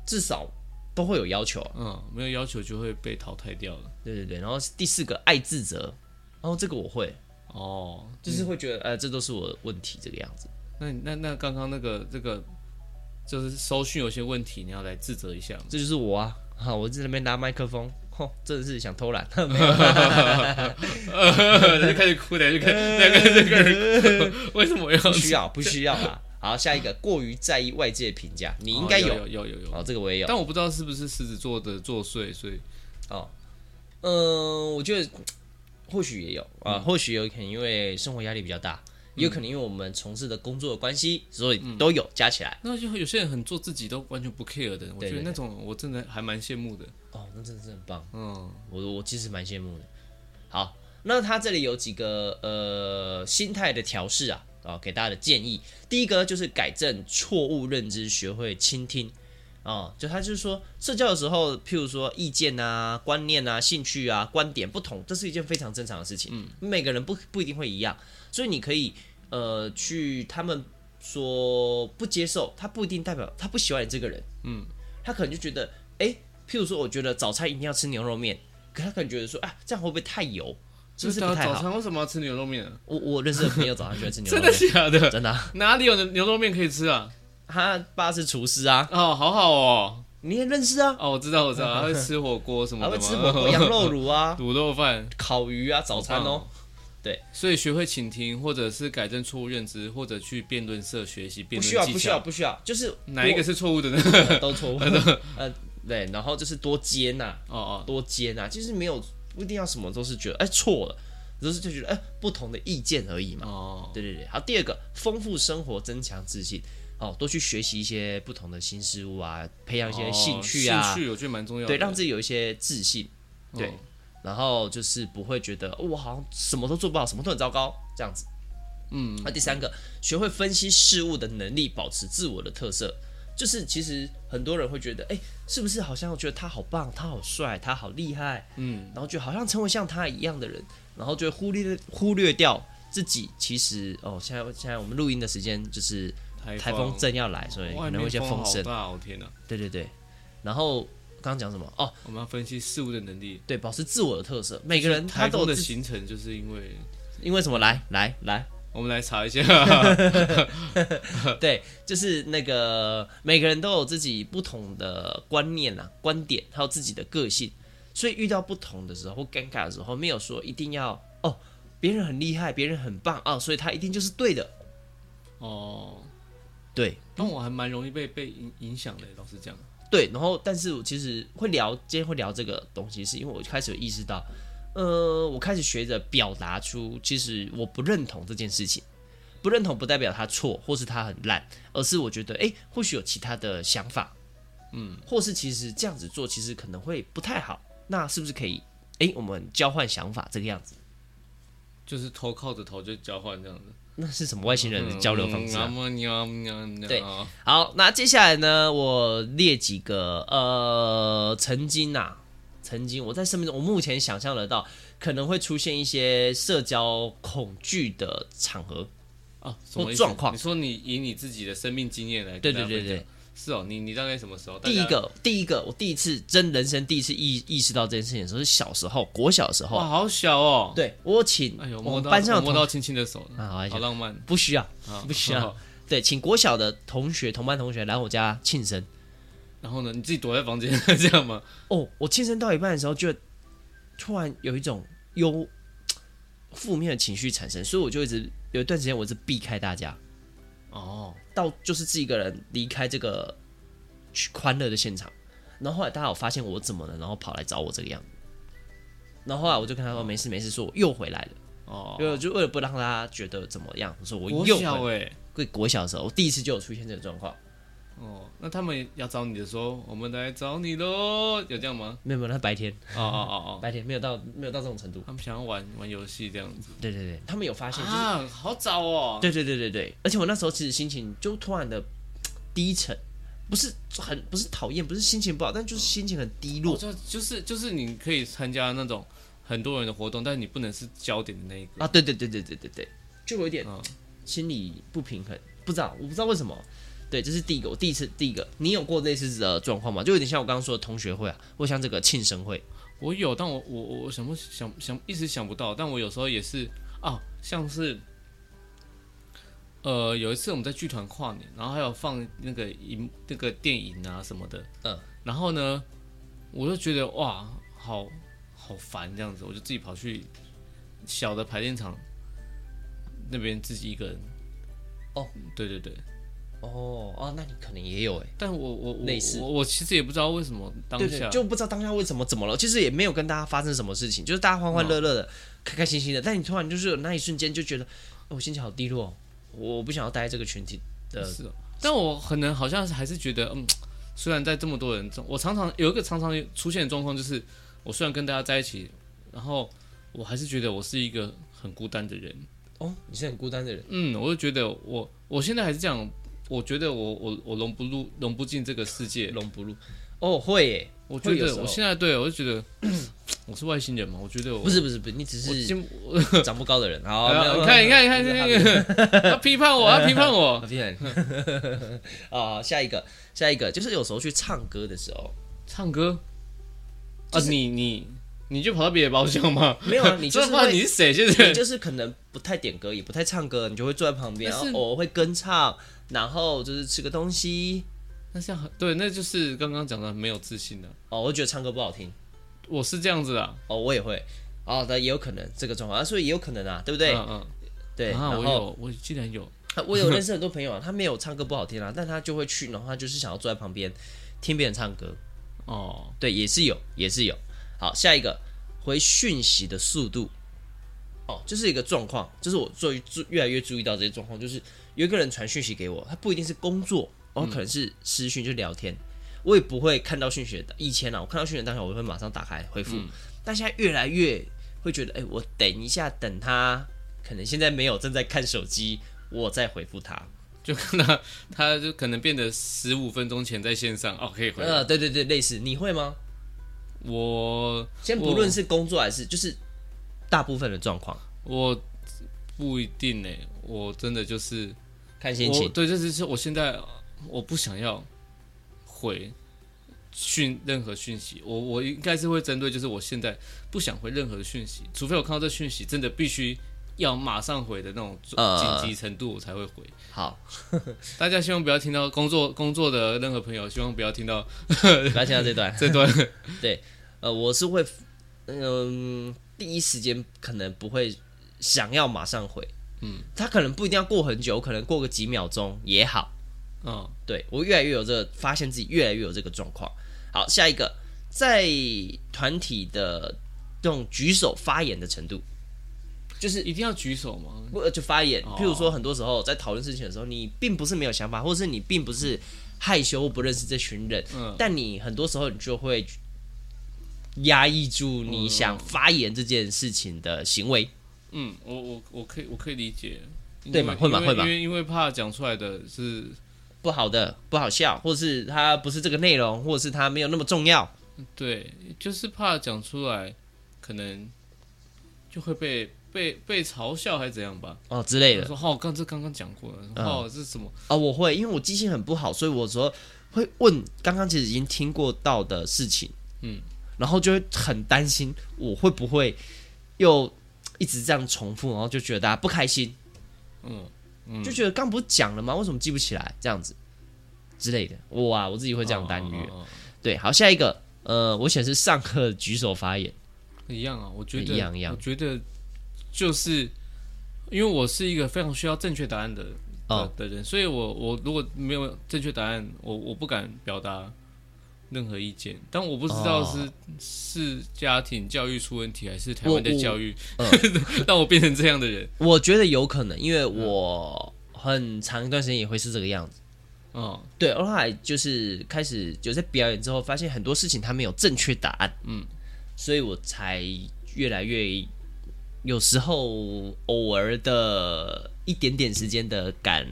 至少都会有要求。嗯，没有要求就会被淘汰掉了。对对对。然后第四个爱自责，然后这个我会哦，就是会觉得哎，这都是我的问题这个样子。那那那刚刚那个这个就是收讯有些问题，你要来自责一下。这就是我啊。好，我在那边拿麦克风，吼，真的是想偷懒，没有，就开始哭了，就开那个人开始哭，为什么要？不需要，不需要啦。好，下一个，过于在意外界评价，你应该有，有，有，有，有。好，这个我也有，但我不知道是不是狮子座的作祟，所以，哦，嗯，我觉得或许也有啊，或许有可能因为生活压力比较大。也有可能因为我们从事的工作的关系，所以都有加起来。那就有些人很做自己，都完全不 care 的。我觉得那种我真的还蛮羡慕的。哦，那真的是很棒。嗯，我我其实蛮羡慕的。好，那他这里有几个呃心态的调试啊，啊，给大家的建议。第一个就是改正错误认知，学会倾听。哦，就他就是说，社交的时候，譬如说意见啊、观念啊、兴趣啊、观点不同，这是一件非常正常的事情。嗯，每个人不不一定会一样，所以你可以。呃，去他们说不接受，他不一定代表他不喜欢你这个人，嗯，他可能就觉得，哎，譬如说，我觉得早餐一定要吃牛肉面，可他可能觉得说，啊，这样会不会太油？是不是？早餐为什么要吃牛肉面？我我认识的朋友早上喜欢吃牛肉面，真的假的？真的啊？哪里有牛肉面可以吃啊？他爸是厨师啊，哦，好好哦，你也认识啊？哦，我知道，我知道，他会吃火锅什么的，他会吃火锅、羊肉炉啊、卤肉饭、烤鱼啊，早餐哦。对，所以学会倾听，或者是改正错误认知，或者去辩论社学习辩论技巧。不需要，不需要，不需要，就是哪一个是错误的呢？都错误。呃，对，然后就是多接纳，哦哦，多接纳，就是没有不一定要什么都是觉得哎错了，都是就觉得哎不同的意见而已嘛。哦，对对对。好，第二个，丰富生活，增强自信。哦，多去学习一些不同的新事物啊，培养一些兴趣啊，兴趣我觉得蛮重要的。对，让自己有一些自信。对。然后就是不会觉得我好像什么都做不好，什么都很糟糕这样子。嗯，那第三个，学会分析事物的能力，保持自我的特色。就是其实很多人会觉得，哎，是不是好像觉得他好棒，他好帅，他好厉害，嗯，然后就好像成为像他一样的人，然后就会忽略忽略掉自己。其实哦，现在现在我们录音的时间就是台风正要来，所以可能会一些风声。哦天哪！对对对，然后。刚刚讲什么？哦，我们要分析事物的能力，对，保持自我的特色。每个人他都的形成，就是因为因为什么？来来来，我们来查一下。对，就是那个每个人都有自己不同的观念啊、观点，还有自己的个性。所以遇到不同的时候或尴尬的时候，没有说一定要哦，别人很厉害，别人很棒啊，哦，所以他一定就是对的。哦，对，那我还蛮容易被被影影响的，老实讲。对，然后但是我其实会聊，今天会聊这个东西，是因为我开始有意识到，呃，我开始学着表达出，其实我不认同这件事情，不认同不代表他错，或是他很烂，而是我觉得，哎，或许有其他的想法，嗯，或是其实这样子做其实可能会不太好，那是不是可以，哎，我们交换想法这个样子，就是头靠着头就交换这样子。那是什么外星人的交流方式啊？嗯、对，好，那接下来呢？我列几个呃，曾经啊，曾经我在生命中，我目前想象得到可能会出现一些社交恐惧的场合啊，或状况。你说你以你自己的生命经验来，对对对对。是哦，你你大概什么时候？第一个，第一个，我第一次真人生第一次意意识到这件事情的时候是小时候，国小的时候。哇，好小哦。对，我请，哎呦，摸到班上摸到亲亲的手啊，好浪漫。不需要，不需要。对，请国小的同学同班同学来我家庆生。然后呢，你自己躲在房间 这样吗？哦，我庆生到一半的时候，就突然有一种忧 负面的情绪产生，所以我就一直有一段时间，我是避开大家。哦，到就是自己一个人离开这个去欢乐的现场。然后后来大家有发现我怎么了，然后跑来找我这个样子。然后后来我就跟他说：“没事没事，说我又回来了。”哦，就就为了不让大家觉得怎么样，我说我又回来。对，国小的时候，我第一次就有出现这个状况。哦，那他们要找你的时候，我们来找你喽，有这样吗？没有没有，那白天。哦哦哦哦，白天没有到没有到这种程度。他们想要玩玩游戏这样子。对对对，他们有发现啊，好早哦。对对对对对，而且我那时候其实心情就突然的低沉，不是很不是讨厌，不是心情不好，但就是心情很低落。就就是就是你可以参加那种很多人的活动，但是你不能是焦点的那一个啊。对对对对对对对，就有一点心理不平衡，不知道我不知道为什么。对，这是第一个，我第一次，第一个，你有过类似的状况吗？就有点像我刚刚说的同学会啊，或像这个庆生会，我有，但我我我想不想想一直想不到，但我有时候也是啊，像是，呃，有一次我们在剧团跨年，然后还有放那个影那个电影啊什么的，嗯，然后呢，我就觉得哇，好好烦这样子，我就自己跑去小的排练场那边自己一个人，哦，对对对。哦哦，那你可能也有哎，但我我类似我我其实也不知道为什么当下就不知道当下为什么怎么了，其实也没有跟大家发生什么事情，就是大家欢欢乐乐的、哦、开开心心的，但你突然就是有那一瞬间就觉得，我心情好低落，我不想要待在这个群体的。是，但我可能好像还是觉得，嗯，虽然在这么多人中，我常常有一个常常出现的状况，就是我虽然跟大家在一起，然后我还是觉得我是一个很孤单的人。哦，你是很孤单的人？嗯，我就觉得我我现在还是这样。我觉得我我我融不入融不进这个世界，融不入。哦，会耶，我觉得我现在对我就觉得 我是外星人嘛。我觉得我不是不是不是，你只是 长不高的人。好，你看你看你看那个，他批判我，他批判我。批判。啊，下一个下一个就是有时候去唱歌的时候，唱歌啊，你你你就跑到别的包厢吗？没有啊，你就是你是谁？就是你就是可能不太点歌，也不太唱歌，你就会坐在旁边，然后偶尔会跟唱。然后就是吃个东西，那像对，那就是刚刚讲的没有自信的哦。我觉得唱歌不好听，我是这样子的哦，我也会哦，那也有可能这个状况啊，所以也有可能啊，对不对？嗯嗯，对。啊、然后我有，我竟然有，我有认识 很多朋友啊，他没有唱歌不好听啊，但他就会去，然后他就是想要坐在旁边听别人唱歌哦。对，也是有，也是有。好，下一个回讯息的速度哦，这、就是一个状况，就是我注意注越来越注意到这些状况，就是。有一个人传讯息给我，他不一定是工作，哦，可能是私讯就聊天，嗯、我也不会看到讯息的。以前啊，我看到讯息当下，我会马上打开回复，嗯、但现在越来越会觉得，哎、欸，我等一下，等他，可能现在没有，正在看手机，我再回复他，就看到，他就可能变得十五分钟前在线上，哦，可以回。呃，对对对，类似，你会吗？我先不论是工作还是就是大部分的状况，我不一定呢，我真的就是。看心情，对，这就是我现在我不想要回讯任何讯息，我我应该是会针对，就是我现在不想回任何的讯息，除非我看到这讯息真的必须要马上回的那种紧急程度，我才会回。呃、好，大家希望不要听到工作工作的任何朋友，希望不要听到不要听到这段 这段。对，呃，我是会，嗯、呃，第一时间可能不会想要马上回。嗯，他可能不一定要过很久，可能过个几秒钟也好。嗯、哦，对，我越来越有这个，发现自己越来越有这个状况。好，下一个，在团体的这种举手发言的程度，就是一定要举手吗？不，就发言。譬如说，很多时候在讨论事情的时候，你并不是没有想法，或者是你并不是害羞或不认识这群人，嗯，但你很多时候你就会压抑住你想发言这件事情的行为。嗯，我我我可以我可以理解，对吗？会吗？会吗？因为因为怕讲出来的是不好的，不好笑，或是他不是这个内容，或者是他没有那么重要。对，就是怕讲出来，可能就会被被被嘲笑还是怎样吧？哦之类的。说哦，刚这刚刚讲过了，哦，这是什么？啊、哦，我会，因为我记性很不好，所以我说会问刚刚其实已经听过到的事情，嗯，然后就会很担心我会不会又。一直这样重复，然后就觉得大家不开心。嗯，嗯、就觉得刚不是讲了吗？为什么记不起来？这样子之类的，哇，我自己会这样担忧。哦哦哦、对，好，下一个，呃，我写是上课举手发言，一样啊，我觉得一样一样，我觉得就是因为我是一个非常需要正确答案的。的的人，所以我我如果没有正确答案，我我不敢表达任何意见。但我不知道是、哦、是家庭教育出问题，还是台湾的教育让我，我变成这样的人。我觉得有可能，因为我很长一段时间也会是这个样子。嗯，对，后来就是开始就在表演之后，发现很多事情他没有正确答案。嗯，所以我才越来越有时候偶尔的。一点点时间的敢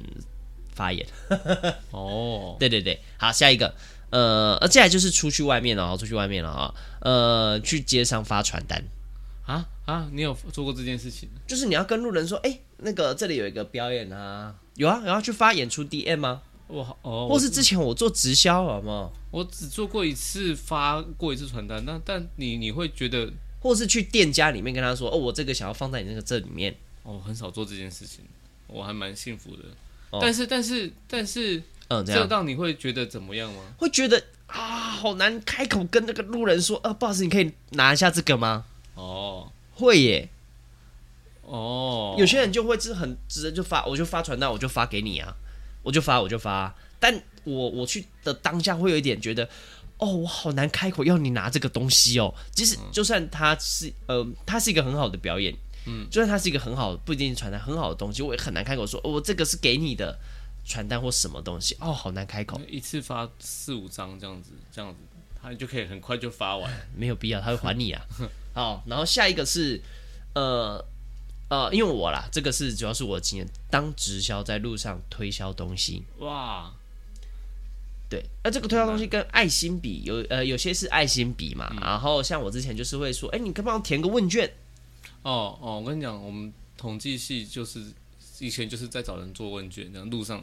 发言 哦，对对对，好，下一个，呃，接下来就是出去外面了，出去外面了啊，呃，去街上发传单啊啊，你有做过这件事情？就是你要跟路人说，哎，那个这里有一个表演啊，有啊，然后去发演出 DM 吗？我哦，或是之前我做直销好吗？我只做过一次，发过一次传单，那但你你会觉得，或是去店家里面跟他说，哦，我这个想要放在你那个这里面，哦，很少做这件事情。我还蛮幸福的，哦、但是但是但是，嗯，这样。让你会觉得怎么样吗？会觉得啊，好难开口跟那个路人说，啊，不好意思，你可以拿一下这个吗？哦，会耶，哦，有些人就会是很直接就发，我就发传单，我就发给你啊，我就发我就发，但我我去的当下会有一点觉得，哦，我好难开口要你拿这个东西哦，即使就算它是呃，它是一个很好的表演。嗯，就算它是一个很好，不一定是传单很好的东西，我也很难开口说，我、哦、这个是给你的传单或什么东西，哦，好难开口。一次发四五张这样子，这样子，他就可以很快就发完，没有必要，他会还你啊。好，然后下一个是，呃呃，因为我啦，这个是主要是我的经验，当直销在路上推销东西，哇，对，那这个推销东西跟爱心笔有，呃，有些是爱心笔嘛，嗯、然后像我之前就是会说，哎，你可不可以填个问卷？哦哦，我跟你讲，我们统计系就是以前就是在找人做问卷，这样路上。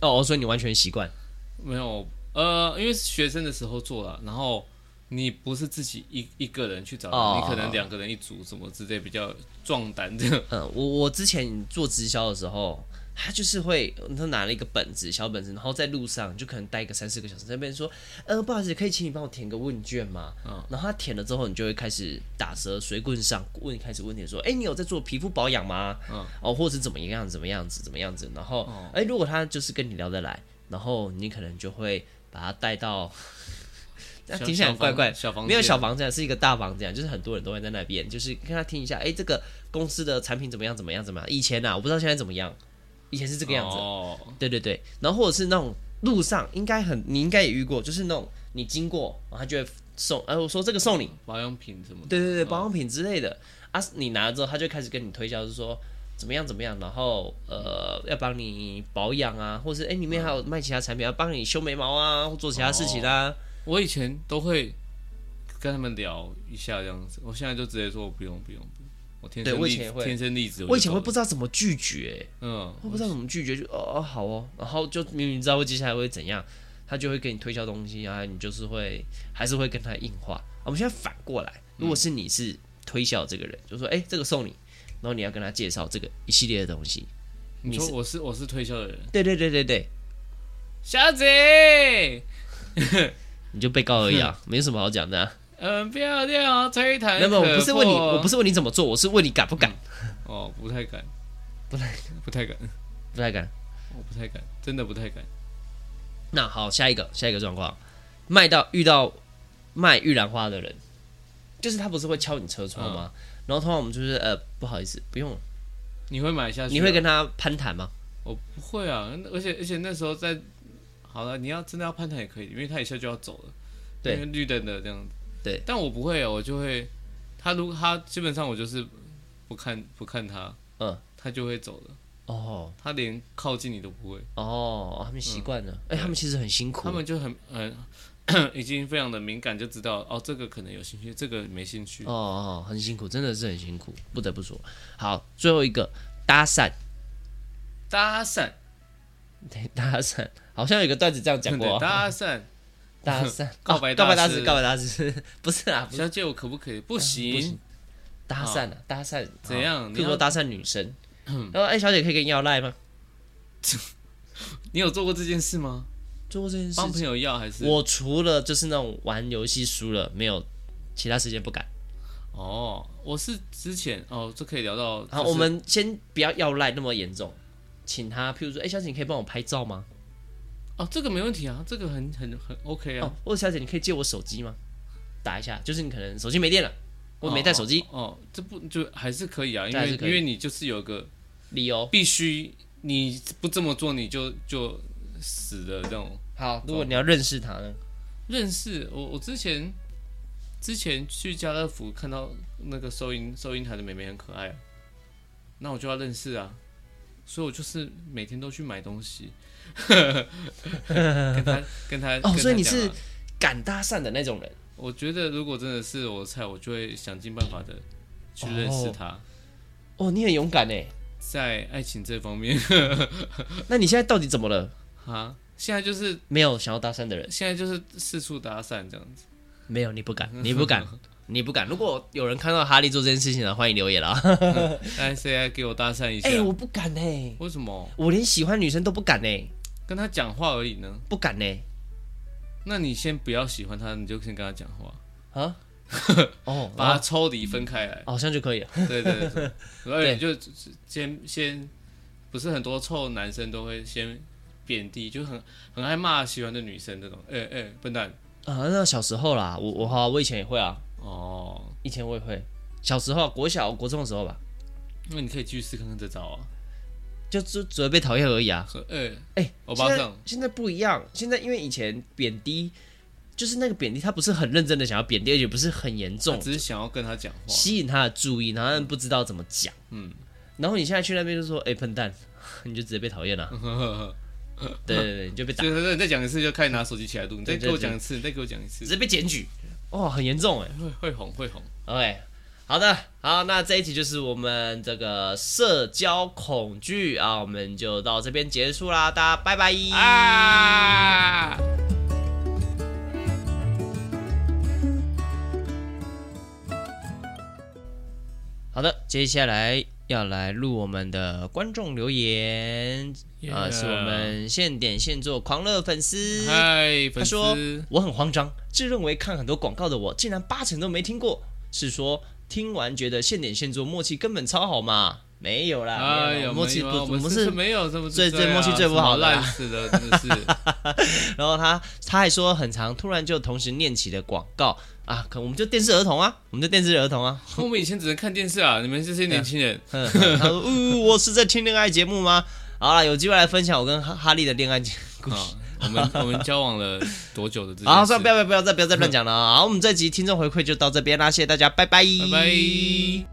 哦，所以你完全习惯？没有，呃，因为是学生的时候做了，然后你不是自己一一个人去找人，哦、你可能两个人一组，什么之类比较壮胆这样。嗯，我我之前做直销的时候。他就是会，他拿了一个本子，小本子，然后在路上就可能待个三四个小时，在那边说，呃，不好意思，可以请你帮我填个问卷吗？嗯，然后他填了之后，你就会开始打蛇随棍上，问开始问你说，哎，你有在做皮肤保养吗？嗯，哦，或者是怎么样，怎么样子，怎么样子，然后，哎，如果他就是跟你聊得来，然后你可能就会把他带到，那听起来很怪怪，小房没有小房子，是一个大房子，就是很多人都会在那边，就是跟他听一下，哎，这个公司的产品怎么样，怎么样，怎么样？以前啊，我不知道现在怎么样。以前是这个样子，哦、对对对，然后或者是那种路上应该很，你应该也遇过，就是那种你经过，然后他就会送，哎，我说这个送你。保养品什么的，对对对，保养品之类的、哦、啊，你拿了之后，他就开始跟你推销，就是说怎么样怎么样，然后呃要帮你保养啊，或者是哎里面还有卖其他产品，要帮你修眉毛啊，或做其他事情啊。哦、我以前都会跟他们聊一下这样子，我现在就直接说不用不用。不用我天生，对，我以前也会天生丽质。我以前会不知道怎么拒绝，嗯，我不知道怎么拒绝，就哦哦好哦，然后就明明知道会接下来会怎样，他就会给你推销东西啊，你就是会还是会跟他硬化。我们现在反过来，如果是你是推销这个人，就说哎这个送你，然后你要跟他介绍这个一系列的东西。你说我是我是推销的人，对对对对对，小姐，你就被告而已啊，没什么好讲的啊。嗯，漂亮，吹弹。那么我不是问你，我不是问你怎么做，我是问你敢不敢？哦，不太敢，不太不太敢，不太敢，我不太敢，真的不太敢。那好，下一个，下一个状况，卖到遇到卖玉兰花的人，就是他不是会敲你车窗吗？然后通常我们就是呃，不好意思，不用。你会买下去？你会跟他攀谈吗？我不会啊，而且而且那时候在，好了，你要真的要攀谈也可以，因为他一下就要走了，对，绿灯的这样子。对，但我不会，我就会，他如果他基本上我就是不看不看他，嗯，他就会走了。哦，他连靠近你都不会。哦，他们习惯了。哎，他们其实很辛苦。他们就很很 已经非常的敏感，就知道哦，这个可能有兴趣，这个没兴趣。哦哦，很辛苦，真的是很辛苦，不得不说。好，最后一个搭讪，搭讪，对，搭讪，好像有个段子这样讲过，搭讪。搭讪 告白告白大师告白大师 不是啊，小姐我可不可以？不行，搭讪啊搭讪怎样？比如说搭讪女生，然后哎小姐可以跟你要赖吗？你有做过这件事吗？做过这件事，帮朋友要还是？我除了就是那种玩游戏输了，没有其他时间不敢。哦，我是之前哦，这可以聊到。好，我们先不要要赖那么严重，请他，譬如说，哎、欸，小姐，你可以帮我拍照吗？哦，这个没问题啊，这个很很很 OK 啊。或者、哦、小姐，你可以借我手机吗？打一下，就是你可能手机没电了，我没带手机、哦。哦，这不就还是可以啊？因为因为你就是有个理由，必须你不这么做，你就就死的这种。好，如果你要认识他呢？认识我，我之前。之前去家乐福看到那个收银收银台的妹妹很可爱，啊，那我就要认识啊，所以我就是每天都去买东西，跟他跟他哦，所以你是敢搭讪的那种人。我觉得如果真的是我的菜，我就会想尽办法的去认识他。哦，哦，你很勇敢哎，在爱情这方面。那你现在到底怎么了啊？现在就是没有想要搭讪的人，现在就是四处搭讪这样子。没有，你不敢，你不敢，你不敢。如果有人看到哈利做这件事情的，欢迎留言啦。来，谁来给我搭讪一下？哎、欸，我不敢呢。为什么？我连喜欢女生都不敢呢。跟他讲话而已呢？不敢呢。那你先不要喜欢他，你就先跟他讲话啊。哦，把他抽离分开来，好像就可以了。对对对，而且就先先，不是很多臭男生都会先贬低，就很很爱骂喜欢的女生这种。哎、欸、哎、欸，笨蛋。啊，那小时候啦，我我好，我以前也会啊。哦，以前我也会。小时候，国小、国中的时候吧。那你可以继续试看看这招啊。就只只会被讨厌而已啊。哎哎，欧巴桑，现在不一样。现在因为以前贬低，就是那个贬低，他不是很认真的想要贬低，而且不是很严重，只是想要跟他讲话，吸引他的注意，然后他不知道怎么讲。嗯。然后你现在去那边就说：“哎，笨蛋！” 你就直接被讨厌了。对对对，你就被打。对对对，再讲一次就开始拿手机起来录。你再给我讲一次，你再给我讲一次，直接被检举。哦，很严重哎，会会红会红。OK，好的，好，那这一集就是我们这个社交恐惧啊，我们就到这边结束啦，大家拜拜啊！好的，接下来。要来录我们的观众留言啊是我们现点现做狂热粉丝。嗨，他说我很慌张，自认为看很多广告的我，竟然八成都没听过。是说听完觉得现点现做默契根本超好吗？没有啦，哎呀，默契不，我们是没有这么最最默契最不好的，烂死的，真的是。然后他他还说很长，突然就同时念起了广告。啊，可我们就电视儿童啊，我们就电视儿童啊。我们以前只能看电视啊，你们这些年轻人。他说：“呜，我是在听恋爱节目吗？”好了，有机会来分享我跟哈哈利的恋爱故事。我们我们交往了多久的？好，算了，不要不要不要再不要再乱讲了啊！好，我们这集听众回馈就到这边啦，谢谢大家，拜拜，拜拜。